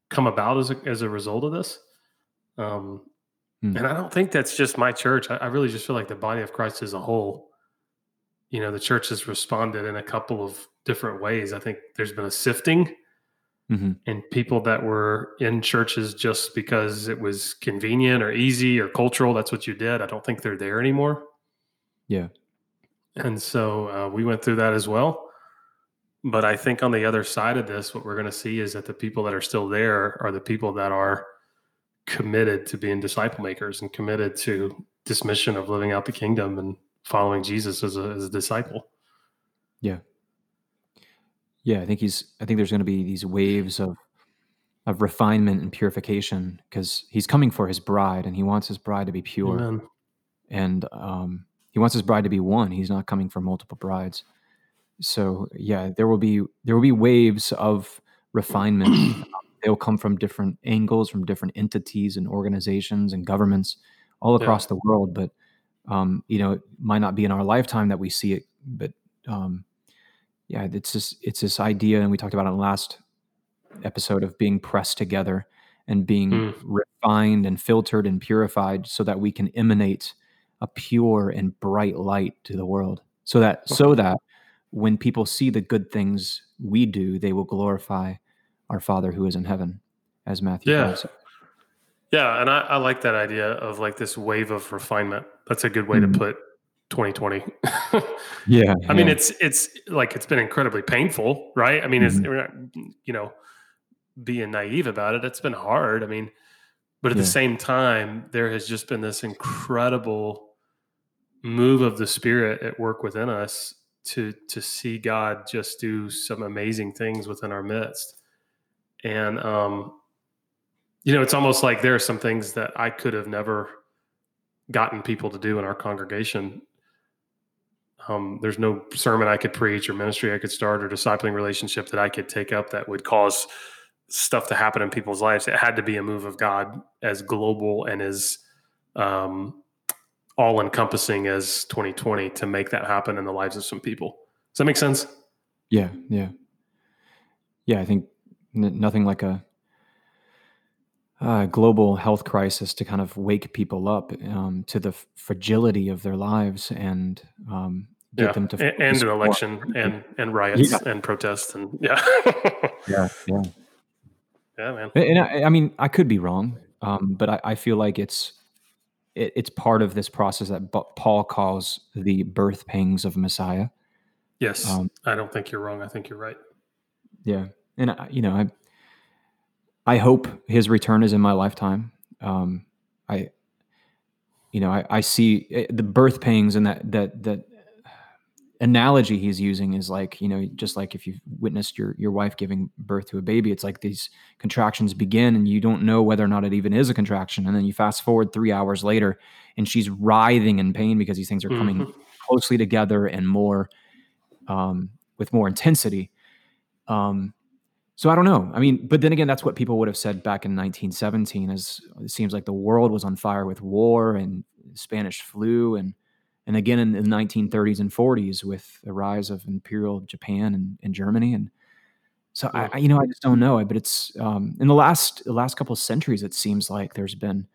S1: come about as a, as a result of this. Um,
S2: Mm.
S1: and I don't think that's just my church. I, I really just feel like the body of Christ as a whole, you know, the church has responded in a couple of different ways. I think there's been a sifting
S2: hmm
S1: and people that were in churches just because it was convenient or easy or cultural. That's what you did. I don't think they're there anymore.
S2: Yeah.
S1: And so uh, we went through that as well. But I think on the other side of this, what we're going to see is that the people that are still there are the people that are committed to being disciple makers and committed to this mission of living out the kingdom and following Jesus as a, as a disciple.
S2: Yeah. Yeah, I think he's I think there's going to be these waves of of refinement and purification because he's coming for his bride and he wants his bride to be pure
S1: Amen.
S2: and um, he wants his bride to be one. He's not coming for multiple brides. So yeah, there will be there will be waves of refinement. (clears throat) They'll come from different angles, from different entities and organizations and governments all
S1: Yeah.
S2: across the world. But um, you know, it might not be in our lifetime that we see it, but um, yeah, it's this it's this idea, and we talked about it in the last episode of being pressed together and being
S1: Mm.
S2: refined and filtered and purified so that we can emanate a pure and bright light to the world so that so that when people see the good things we do they will glorify our father who is in heaven as matthew
S1: Yeah.
S2: says.
S1: Yeah, and I, I like that idea of like this wave of refinement. That's a good way
S2: Mhm.
S1: to put 2020. (laughs)
S2: yeah
S1: I mean, it's it's like it's been incredibly painful, right? I mean, it's
S2: Mhm.
S1: we're not, you know, being naive about it. It's been hard. I mean, but at
S2: Yeah.
S1: the same time, there has just been this incredible move of the Spirit at work within us to to see God just do some amazing things within our midst. And um, you know, it's almost like there are some things that I could have never gotten people to do in our congregation um, there's no sermon I could preach or ministry I could start or discipling relationship that I could take up that would cause stuff to happen in people's lives. It had to be a move of God as global and as um, all encompassing as 2020 to make that happen in the lives of some people. Does that make sense?
S2: yeah yeah yeah i think n- nothing like a uh, global health crisis to kind of wake people up um, to the fragility of their lives and um, get
S1: Yeah.
S2: them to
S1: A- and
S2: focus
S1: an election and, and riots
S2: Yeah.
S1: and protests and yeah. (laughs)
S2: yeah yeah
S1: yeah, man.
S2: And- And I, I mean, I could be wrong, um, but I, I feel like it's it, it's part of this process that Paul calls the birth pangs of Messiah.
S1: Yes.
S2: Um,
S1: I don't think you're wrong. I think you're right.
S2: Yeah, and I, you know, I I hope his return is in my lifetime. Um, I, you know, I, I see eh, the birth pangs and that that that analogy he's using is like you know just like if you've witnessed your your wife giving birth to a baby it's like these contractions begin and you don't know whether or not it even is a contraction. And then you fast forward three hours later and she's writhing in pain because these things are coming
S1: Mhm.
S2: closely together and more um, with more intensity. Um, so i don't know. I mean but then again that's what people would have said back in 1917 as it seems like the world was on fire with war and spanish flu and and again in the 1930s and 40s with the rise of imperial japan and, and germany and so I,
S1: Yeah.
S2: I you know i just don't know but it's um, in the last the last couple of centuries it seems like there's been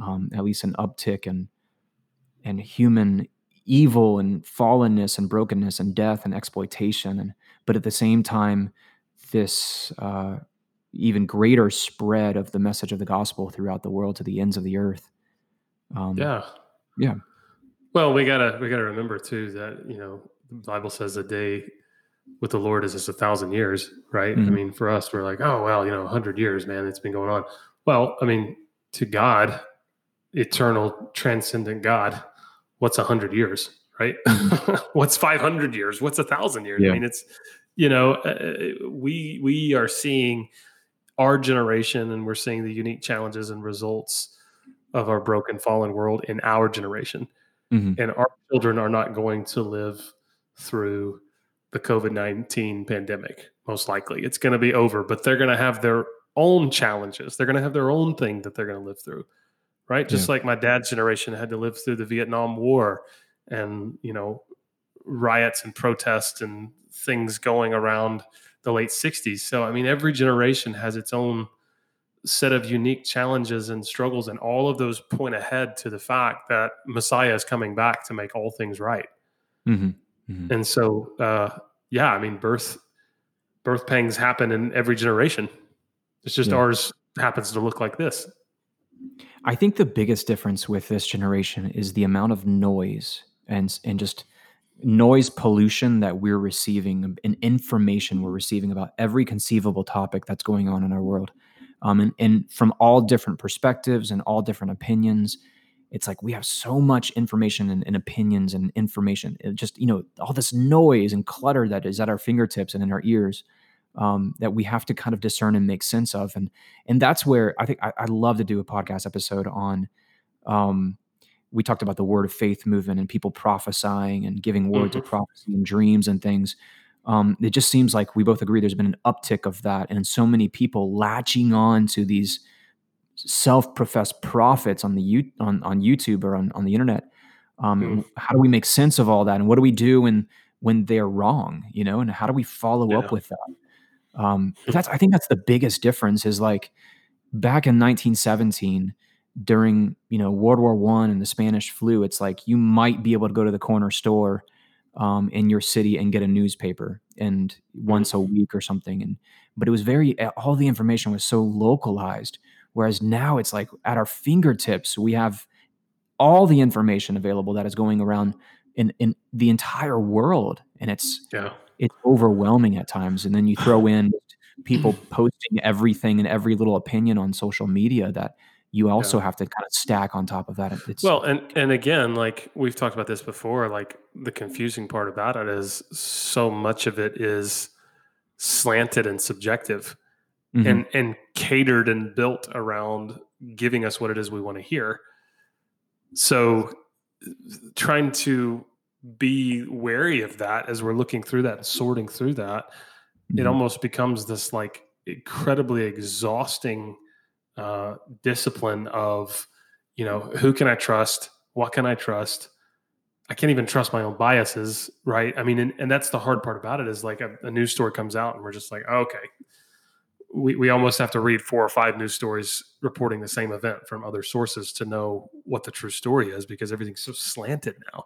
S2: um, at least an uptick in and human evil and fallenness and brokenness and death and exploitation and but at the same time this uh, even greater spread of the message of the gospel throughout the world to the ends of the earth um,
S1: Yeah.
S2: Yeah.
S1: Well, we gotta we gotta remember too that you know the Bible says a day with the Lord is as a thousand years, right? I
S2: Mhm.
S1: mean, for us, we're like, oh well, you know, hundred years, man, it's been going on. Well, I mean, to God, eternal, transcendent God, what's a hundred years, right? (laughs) what's five hundred years? What's a thousand years?
S2: Yeah.
S1: I mean, it's you know, uh, we we are seeing our generation, and we're seeing the unique challenges and results of our broken, fallen world in our generation
S2: Mhm.
S1: and our children are not going to live through the COVID 19 pandemic, most likely. It's going to be over, but they're going to have their own challenges. They're going to have their own thing that they're going to live through, right? Just like my dad's generation had to live through the Vietnam War and, you know, riots and protests and things going around the late 60s. So, I mean, every generation has its own set of unique challenges and struggles, and all of those point ahead to the fact that Messiah is coming back to make all things right.
S2: Mhm. Mhm.
S1: And so, uh, yeah, I mean, birth birth pangs happen in every generation. It's just
S2: Yeah.
S1: ours happens to look like this.
S2: I think the biggest difference with this generation is the amount of noise and and just noise pollution that we're receiving and information we're receiving about every conceivable topic that's going on in our world. Um, and, and from all different perspectives and all different opinions. It's like we have so much information and, and opinions and information. It just, you know, all this noise and clutter that is at our fingertips and in our ears um, that we have to kind of discern and make sense of. And and that's where I think I, I love to do a podcast episode on. Um, we talked about the word of faith movement and people prophesying and giving words of prophecy and dreams and things. Um, it just seems like we both agree there's been an uptick of that, and so many people latching on to these self-professed prophets on the you on, on YouTube or on, on the internet. Um,
S1: Mm.
S2: How do we make sense of all that, and what do we do when when they're wrong? You know, and how do we follow
S1: Yeah.
S2: up with that? Um, that's (laughs) I think that's the biggest difference is like back in 1917 during you know World War One and the Spanish flu. It's like you might be able to go to the corner store um, in your city and get a newspaper and once a week or something. And but it was very all the information was so localized. Whereas now it's like at our fingertips, we have all the information available that is going around in in the entire world, and it's
S1: Yeah.
S2: it's overwhelming at times. And then you throw in (laughs) people posting everything and every little opinion on social media that you also
S1: Yeah.
S2: have to kind of stack on top of that. It's
S1: Well, and and again, like we've talked about this before, like the confusing part about it is so much of it is slanted and subjective
S2: mhm,
S1: and and catered and built around giving us what it is we want to hear. So trying to be wary of that as we're looking through that and sorting through that, it
S2: mhm.
S1: almost becomes this like incredibly exhausting uh, discipline of you know who can i trust? What can i trust? I can't even trust my own biases right? I mean and, and that's the hard part about it is like a, a news story comes out and we're just like okay. We, we almost have to read four or five news stories reporting the same event from other sources to know what the true story is because everything's so slanted now.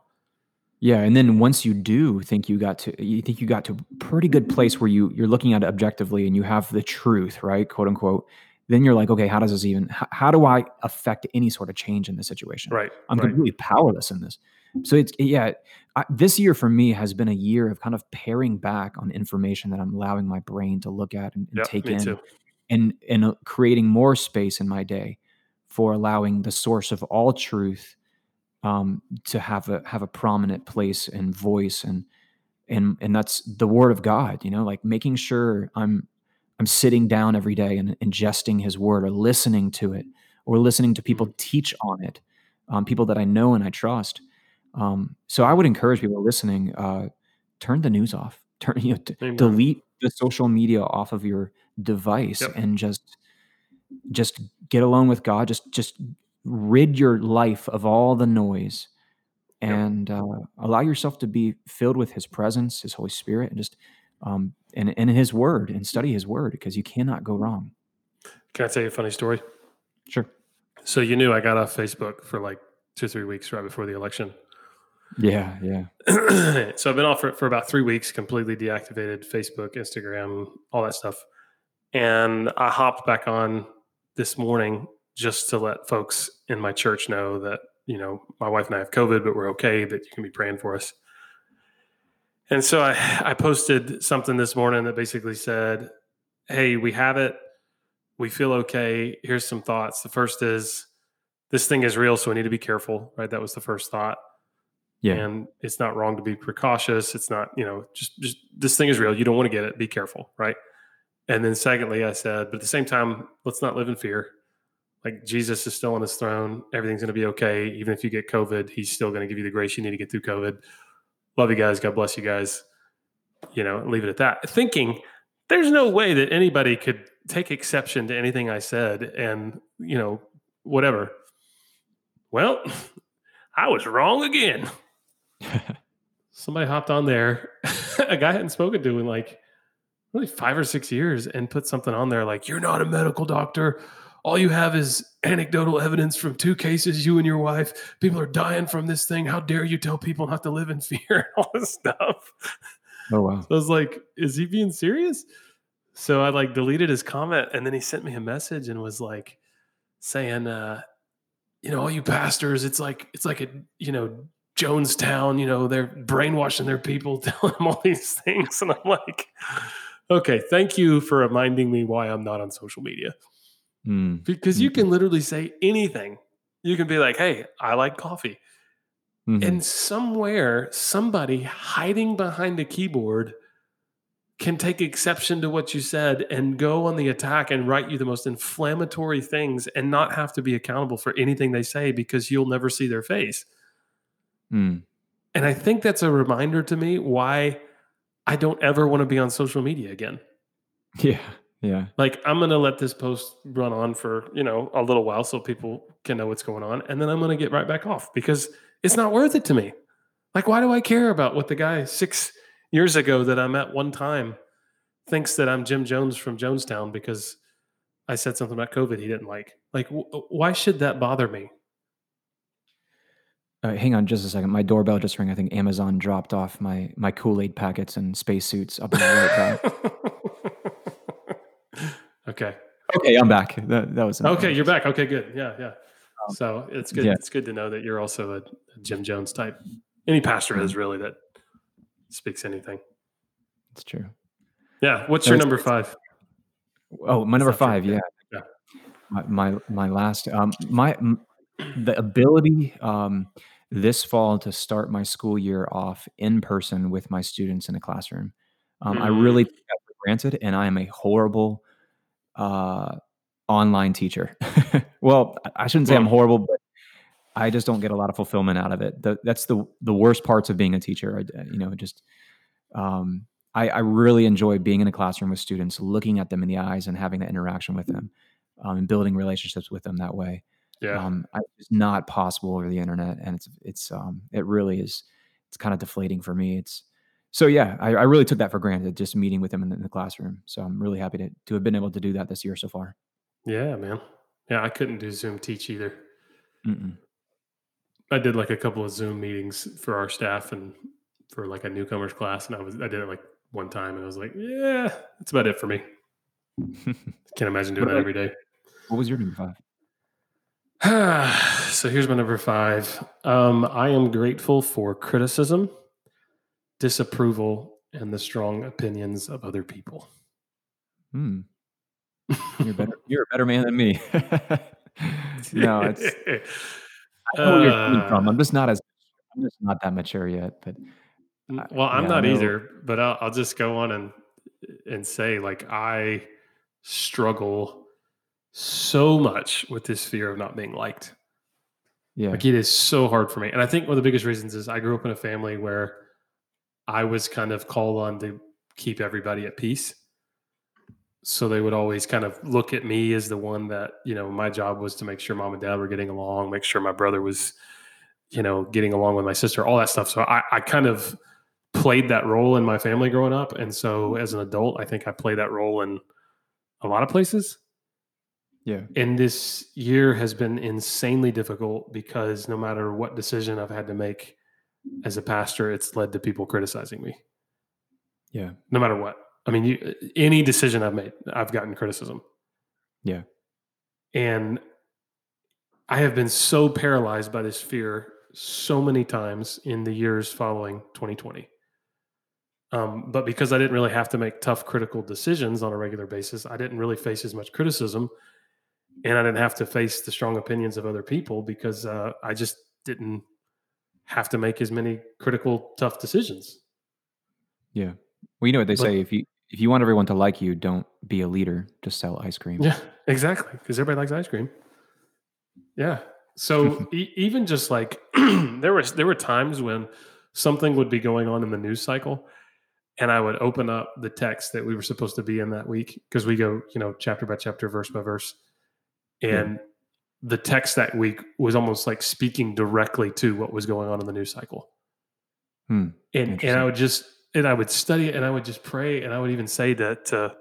S2: Yeah, and then once you do think you got to, you think you got to a pretty good place where you you're looking at it objectively and you have the truth, right, quote unquote. Then you're like, okay, how does this even? How, how do I affect any sort of change in this situation?
S1: right
S2: I'm
S1: right
S2: completely powerless in this. So it's yeah. I, this year for me has been a year of kind of paring back on information that I'm allowing my brain to look at and, and
S1: yeah
S2: take in,
S1: too
S2: and and uh, creating more space in my day for allowing the source of all truth um, to have a have a prominent place and voice and and and that's the word of God. You know, like making sure I'm I'm sitting down every day and ingesting His word or listening to it or listening to people teach on it, um, people that I know and I trust. Um, so I would encourage people listening, uh, turn the news off, (laughs) turn you know, delete the social media off of your device
S1: Yep.
S2: and just just get alone with God. Just just rid your life of all the noise
S1: Yep.
S2: and uh, allow yourself to be filled with His presence, His Holy Spirit, and just um, and in His Word and mm. study His Word because you cannot go wrong.
S1: can i tell you a funny story
S2: Sure.
S1: so you knew i got off facebook for like two or three weeks right before the election
S2: Yeah. Yeah. (clears throat)
S1: so I've been off for, for about three weeks, completely deactivated Facebook, Instagram, all that stuff. And I hopped back on this morning just to let folks in my church know that, you know, my wife and I have COVID, but we're okay, that you can be praying for us. And so I, I posted something this morning that basically said, Hey, we have it. We feel okay. Here's some thoughts. The first is this thing is real, so we need to be careful, right? That was the first thought
S2: Yeah.
S1: and it's not wrong to be precautious it's not you know just just this thing is real you don't want to get it be careful right and then secondly i said but at the same time let's not live in fear like jesus is still on his throne everything's going to be okay even if you get covid he's still going to give you the grace you need to get through covid love you guys. God bless you guys. You know leave it at that. Thinking there's no way that anybody could take exception to anything i said and you know whatever. Well (laughs) i was wrong again. (laughs) Somebody hopped on there. (laughs) A guy I hadn't spoken to in like really five or six years and put something on there like you're not a medical doctor all you have is anecdotal evidence from two cases you and your wife people are dying from this thing how dare you tell people not to live in fear (laughs) and all this stuff
S2: Oh wow.
S1: So I was like, is he being serious? So I like deleted his comment and then he sent me a message and was like saying, uh, you know, all you pastors, it's like it's like a you know, Jonestown, you know, they're brainwashing their people, (laughs) telling them all these things. And I'm like, okay, thank you for reminding me why I'm not on social media.
S2: Mm.
S1: Because you can literally say anything. You can be like, hey, I like coffee.
S2: Mhm.
S1: And somewhere, somebody hiding behind a keyboard can take exception to what you said and go on the attack and write you the most inflammatory things and not have to be accountable for anything they say because you'll never see their face.
S2: Mm.
S1: And I think that's a reminder to me why I don't ever want to be on social media again. (laughs)
S2: Yeah. Yeah.
S1: Like I'm going to let this post run on for, you know, a little while so people can know what's going on and then I'm going to get right back off because it's not worth it to me. Like why do I care about what the guy 6 years ago that I met one time thinks that I'm Jim Jones from Jonestown because I said something about COVID he didn't like. Like wh- why should that bother me?
S2: Hang on just a second. My doorbell just rang. I think Amazon dropped off my my Kool Aid packets and spacesuits up in the right. (laughs)
S1: okay.
S2: Okay, I'm back. That, that was
S1: Okay, you're back. Okay, good. Yeah, yeah. So it's good.
S2: Um, yeah.
S1: It's good to know that you're also a, a Jim Jones type. Any pastor
S2: Mm-hmm.
S1: is really that speaks anything.
S2: It's true.
S1: Yeah. What's your number five?
S2: Oh, my number
S1: true.
S2: five. Yeah.
S1: Yeah.
S2: My, my my last um my the ability um this fall to start my school year off in person with my students in a classroom. Um, I
S1: Mm.
S2: really take that for granted, and I am a horrible uh, online teacher. (laughs) well, I- shouldn't say I'm horrible, but I just don't get a lot of fulfillment out of it. The, that's the the worst parts of being a teacher. I, you know, just um, I, I really enjoy being in a classroom with students, looking at them in the eyes, and having that interaction with them, um, and building relationships with them that way.
S1: Yeah.
S2: Um, I, it's not possible over the internet, and it's it's um, it really is. It's kind of deflating for me. It's so yeah. I, I really took that for granted, just meeting with them in the, in the classroom. So I'm really happy to to have been able to do that this year so far.
S1: yeah, man. Yeah, I couldn't do Zoom teach either.
S2: Mm-mm.
S1: I did like a couple of Zoom meetings for our staff and for like a newcomers class, and I was I did it like one time, and I was like, yeah, that's about it for me. (laughs) Can't imagine doing that every day.
S2: what was your number five? (sighs)
S1: so here's my number five. Um, I am grateful for criticism, disapproval, and the strong opinions of other people.
S2: Hmm. (laughs) You're better. You're a better man than me. (laughs) no, it's I know where you're coming from.
S1: Uh,
S2: I'm just not as I'm just not that mature yet. But I-
S1: Well, I'm
S2: yeah,
S1: not either, but I'll, I'll just go on and and say like I struggle so much with this fear of not being liked.
S2: yeah,
S1: Like it is so hard for me, and I think one of the biggest reasons is I grew up in a family where I was kind of called on to keep everybody at peace. So they would always kind of look at me as the one that you know my job was to make sure mom and dad were getting along, make sure my brother was, you know, getting along with my sister, all that stuff. So I, I kind of played that role in my family growing up, and so as an adult, I think I play that role in a lot of places
S2: yeah,
S1: and this year has been insanely difficult because no matter what decision I've had to make as a pastor, it's led to people criticizing me.
S2: yeah,
S1: No matter what. I mean, you, any decision I've made, I've gotten criticism.
S2: Yeah.
S1: And I have been so paralyzed by this fear so many times in the years following 2020. Um, but because I didn't really have to make tough critical decisions on a regular basis, I didn't really face as much criticism and I didn't have to face the strong opinions of other people because uh, I just didn't have to make as many critical, tough decisions.
S2: yeah. Well, you know what they
S1: But-
S2: say: if you if you want everyone to like you, don't be a leader. Just sell ice cream.
S1: Yeah, (laughs) exactly. Because everybody likes ice cream. Yeah. So (laughs) e- even just like (clears throat) there was there were times when something would be going on in the news cycle, and I would open up the text that we were supposed to be in that week because we go you know chapter by chapter, verse by verse, and the text that week was almost like speaking directly to what was going on in the news cycle.
S2: Hmm,
S1: And and. I would just and I would study it and I would just pray and I would even say that to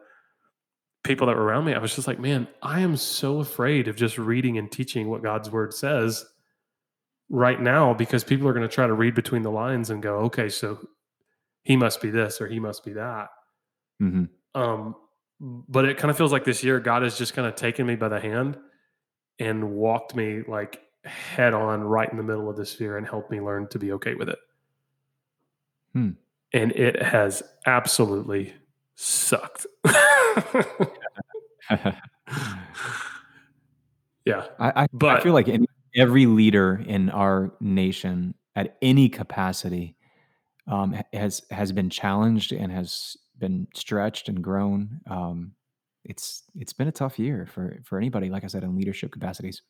S1: people that were around me, I was just like, man, I am so afraid of just reading and teaching what God's word says right now because people are going to try to read between the lines and go, okay, so he must be this or he must be that.
S2: hmm
S1: Um, but it kind of feels like this year God has just kind of taken me by the hand and walked me like head on right in the middle of the fear and helped me learn to be okay with it.
S2: Hmm.
S1: And it has absolutely sucked. (laughs) yeah.
S2: I, I, I feel like any, every leader in our nation at any capacity um, has has been challenged and has been stretched and grown. Um, it's it's been a tough year for for anybody, like I said, in leadership capacities.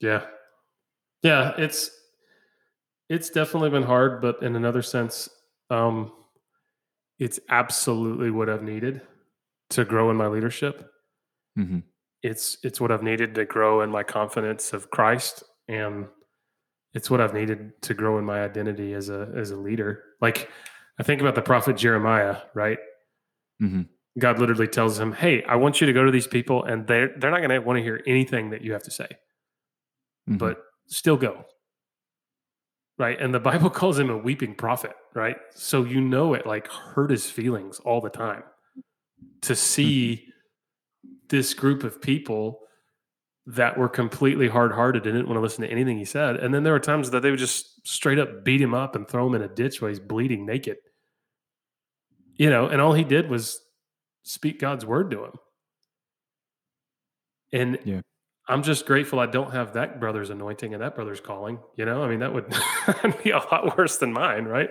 S1: Yeah. Yeah, it's it's definitely been hard, but in another sense, um it's absolutely what I've needed to grow in my leadership.
S2: hmm
S1: It's it's what I've needed to grow in my confidence of Christ and it's what I've needed to grow in my identity as a as a leader. Like I think about the prophet Jeremiah, right?
S2: hmm
S1: God literally tells him, "Hey, I want you to go to these people and they are they're not going to want to hear anything that you have to say."
S2: Mhm.
S1: but still go. Right. And the (laughs) Bible calls him a weeping prophet, right? So you know it like hurt his feelings all the time to see this group of people that were completely hard hearted and didn't want to listen to anything he said. And then there were times that they would just straight up beat him up and throw him in a ditch while he's bleeding naked. You know, and all he did was speak God's word to him. And
S2: Yeah.
S1: I'm just grateful I don't have that brother's anointing and that brother's calling. You know, I mean, that would (laughs) be a lot worse than mine, right?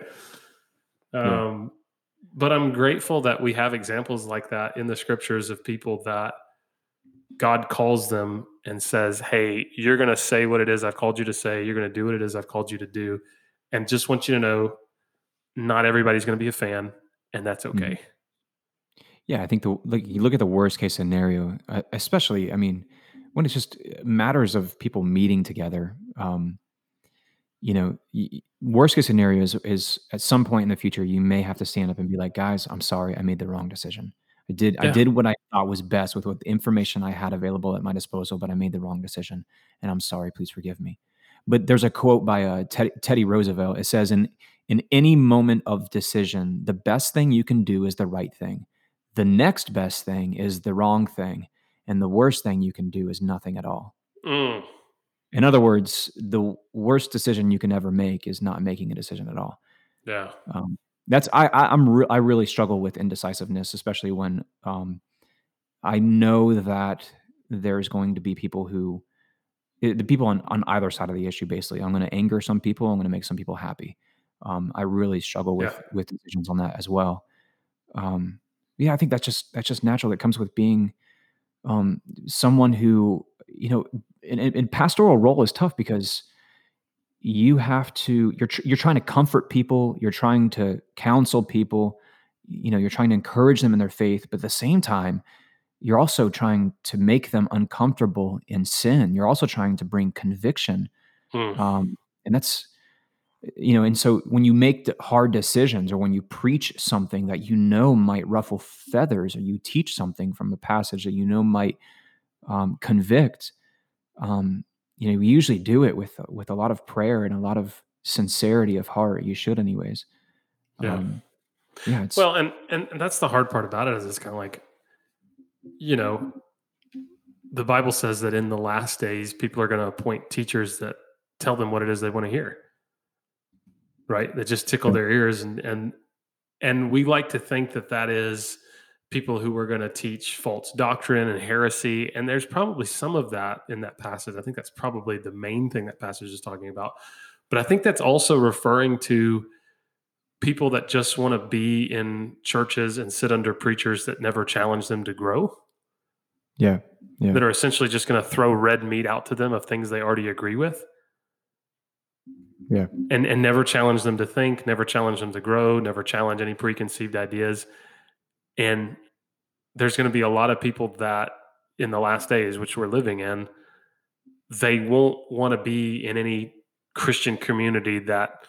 S2: Yeah.
S1: Um, but I'm grateful that we have examples like that in the scriptures of people that God calls them and says, Hey, you're going to say what it is I've called you to say. You're going to do what it is I've called you to do. And just want you to know not everybody's going to be a fan, and that's okay.
S2: Yeah, I think the like you look at the worst case scenario, uh, especially. I mean, when it's just matters of people meeting together. Um, you know, worst case scenario is, is at some point in the future you may have to stand up and be like, guys, I'm sorry, I made the wrong decision. I did I did what I thought was best with what the information I had available at my disposal, but I made the wrong decision, and I'm sorry. Please forgive me. But there's a quote by uh, Ted, Teddy Roosevelt. It says, "In in any moment of decision, the best thing you can do is the right thing." The next best thing is the wrong thing and the worst thing you can do is nothing at all.
S1: Mm,
S2: in other words the worst decision you can ever make is not making a decision at all.
S1: Yeah.
S2: um, that's i, I i'm re- i really struggle with indecisiveness especially when um, i know that there's going to be people who eh, the people on, on either side of the issue basically. I'm going to anger some people i'm going to make some people happy. Um, i really struggle with
S1: Yeah.
S2: with decisions on that as well. Um, yeah i think that's just that's just natural. That comes with being um, someone who you know in, in, in pastoral role is tough because you have to you're tr- you're trying to comfort people you're trying to counsel people you know you're trying to encourage them in their faith but at the same time you're also trying to make them uncomfortable in sin. You're also trying to bring conviction
S1: Mm,
S2: um, and that's you know and so when you make hard decisions or when you preach something that you know might ruffle feathers or you teach something from a passage that you know might um, convict um, you know we usually do it with with a lot of prayer and a lot of sincerity of heart. You should anyways.
S1: Yeah.
S2: um, yeah it's
S1: Well, and, and and that's the hard part about it is it's kind of like, you know, the Bible says that in the last days, people are going to appoint teachers that tell them what it is they want to hear, right? That just tickle their ears, and and and we like to think that that is people who are going to teach false doctrine and heresy, and there's probably some of that in that passage. I think that's probably the main thing that passage is talking about, but I think that's also referring to people that just want to be in churches and sit under preachers that never challenge them to grow,
S2: yeah yeah
S1: that are essentially just going to throw red meat out to them of things they already agree with.
S2: Yeah.
S1: And and never challenge them to think, never challenge them to grow, never challenge any preconceived ideas. And there's going to be a lot of people that in the last days which we're living in, they won't want to be in any Christian community that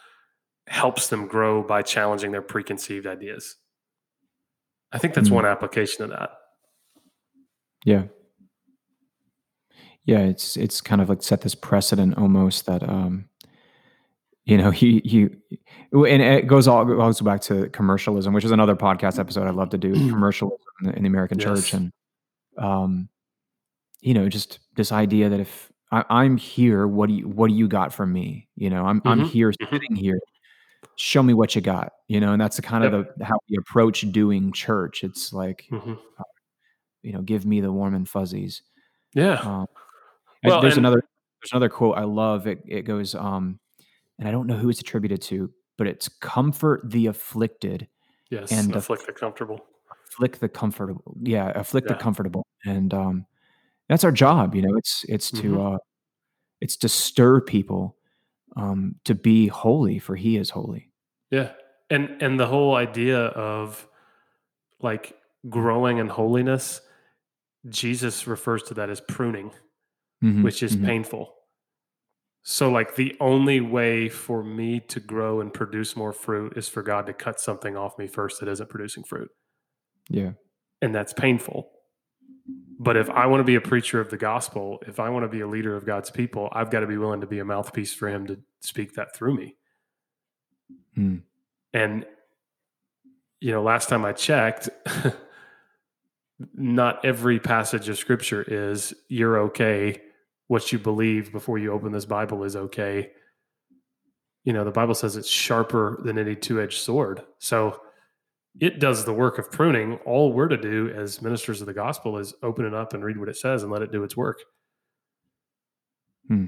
S1: helps them grow by challenging their preconceived ideas. I think that's
S2: Mm.
S1: one application of that.
S2: Yeah. Yeah, it's it's kind of like set this precedent almost that um you know, he he, and it goes all goes back to commercialism, which is another podcast episode I'd love to do. (clears throat) commercialism in the, in the American
S1: Yes.
S2: church, and um, you know, just this idea that if I, I'm here, what do you what do you got from me? You know, I'm I'm
S1: Mhm,
S2: here,
S1: mhm.
S2: sitting here. Show me what you got. You know, and that's the kind of the how we approach doing church. It's like,
S1: Mhm.
S2: you know, give me the warm and fuzzies.
S1: Yeah.
S2: Um,
S1: Well,
S2: there's
S1: and-
S2: another there's another quote I love. It it goes, um, and I don't know who it's attributed to, but it's comfort the afflicted,
S1: yes.
S2: and the-
S1: afflict the comfortable.
S2: afflict the comfortable. Yeah, afflict
S1: Yeah.
S2: the comfortable, and um, that's our job. You know, it's it's to
S1: Mhm.
S2: uh, it's to stir people um, to be holy, for He is holy.
S1: Yeah. And and the whole idea of like growing in holiness, Jesus refers to that as pruning,
S2: Mhm,
S1: which is
S2: mhm.
S1: painful. So like the only way for me to grow and produce more fruit is for God to cut something off me first that isn't producing fruit.
S2: Yeah,
S1: And that's painful. But if I want to be a preacher of the gospel, if I want to be a leader of God's people, I've got to be willing to be a mouthpiece for him to speak that through me.
S2: Mm.
S1: And you know, last time I checked, (laughs) not every passage of scripture is you're okay. What you believe before you open this Bible is okay. You know, the Bible says it's sharper than any two edged sword. So it does the work of pruning. All we're to do as ministers of the gospel is open it up and read what it says and let it do its work.
S2: Hmm.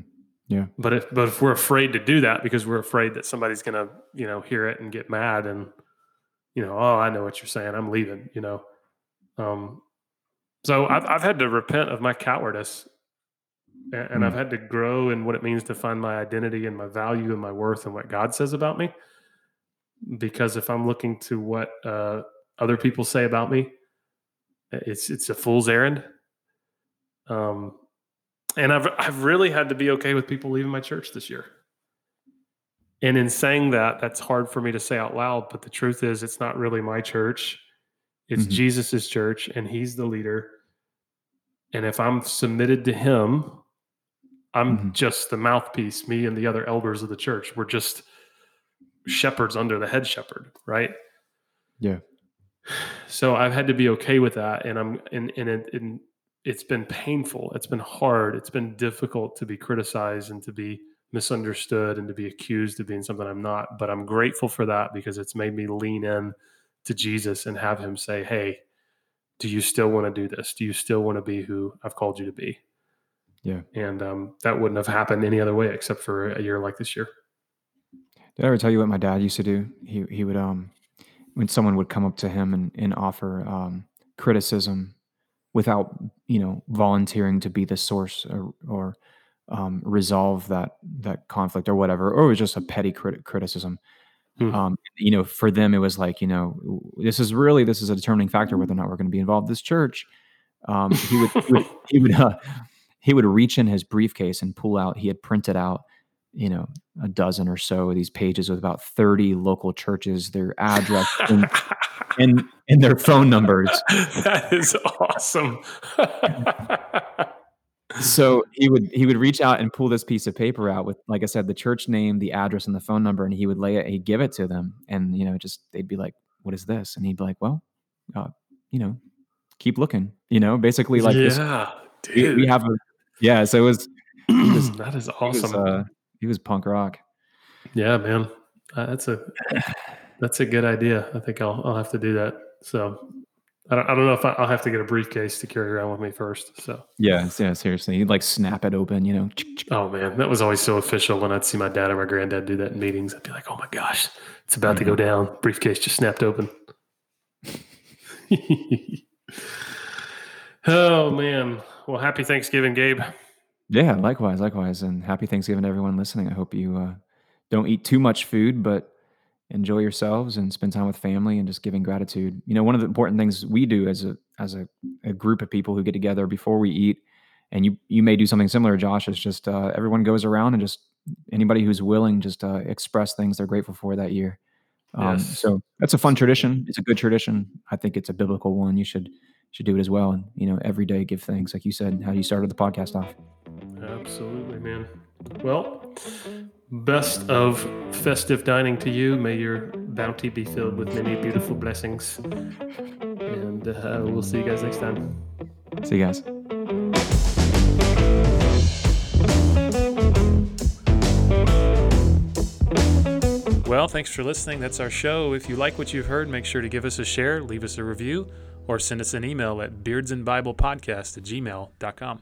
S2: Yeah.
S1: But if but if we're afraid to do that because we're afraid that somebody's gonna, you know, hear it and get mad and you know, oh, I know what you're saying. I'm leaving, you know. Um, so I've, I've had to repent of my cowardice and, and I've had to grow in what it means to find my identity and my value and my worth and what God says about me. Because if I'm looking to what uh, other people say about me, it's it's a fool's errand. Um, and I've I've really had to be okay with people leaving my church this year. And in saying that, that's hard for me to say out loud, but the truth is it's not really my church. It's
S2: Mhm.
S1: Jesus's church and he's the leader. And if I'm submitted to him, I'm
S2: Mhm.
S1: just the mouthpiece, me and the other elders of the church. We're just shepherds under the head shepherd, right?
S2: Yeah.
S1: So I've had to be okay with that, and I'm and and, it, and it's been painful. It's been hard. It's been difficult to be criticized and to be misunderstood and to be accused of being something I'm not. But I'm grateful for that because it's made me lean in to Jesus and have Him say, "Hey, do you still want to do this? Do you still want to be who I've called you to be?"
S2: Yeah.
S1: And um, that wouldn't have happened any other way except for a year like this year.
S2: Did I ever tell you what my dad used to do? He he would um when someone would come up to him and, and offer um criticism without you know volunteering to be the source or, or um, resolve that that conflict or whatever, or it was just a petty crit- criticism.
S1: Hmm.
S2: Um, you know, for them it was like you know this is really this is a determining factor whether or not we're going to be involved in this church. Um, he would he would he would, uh, he would reach in his briefcase and pull out. He had printed out you know a dozen or so of these pages with about 30 local churches their address (laughs) and, and and their phone numbers
S1: that is awesome. (laughs)
S2: so he would he would reach out and pull this piece of paper out with like i said the church name the address and the phone number and he would lay it he'd give it to them and you know just they'd be like what is this and he'd be like well uh, you know keep looking you know basically like this
S1: yeah,
S2: we, we have a yeah so it was (clears throat) was- (clears throat)
S1: that is
S2: he was,
S1: awesome.
S2: uh, he was punk rock
S1: yeah, man. Uh, that's a that's a good idea. I think I'll I'll have to do that. So I don't, I don't know if I, I'll have to get a briefcase to carry around with me first. So
S2: yeah yeah seriously he'd like snap it open you know
S1: oh man, that was always so official when I'd see my dad or my granddad do that in meetings. I'd be like, oh my gosh, it's about to go down. Briefcase just snapped open. (laughs) (laughs) oh man. Well, happy Thanksgiving, Gabe.
S2: Yeah, likewise, likewise, and happy Thanksgiving to everyone listening. I hope you uh, don't eat too much food, but enjoy yourselves and spend time with family and just giving gratitude. You know, one of the important things we do as a as a, a group of people who get together before we eat, and you you may do something similar, Josh. Is just uh, everyone goes around and just anybody who's willing just uh, express things they're grateful for that year. Um,
S1: Yes.
S2: So that's a fun tradition. It's a good tradition. I think it's a biblical one. You should should do it as well. And you know, every day give thanks, like you said, how you started the podcast off.
S1: Absolutely, man. Well, best of festive dining to you. May your bounty be filled with many beautiful blessings. And uh, we'll see you guys next time.
S2: See you guys.
S3: Well, thanks for listening. That's our show. If you like what you've heard, make sure to give us a share, leave us a review, or send us an email at beardsandbiblepodcast at gmail.com.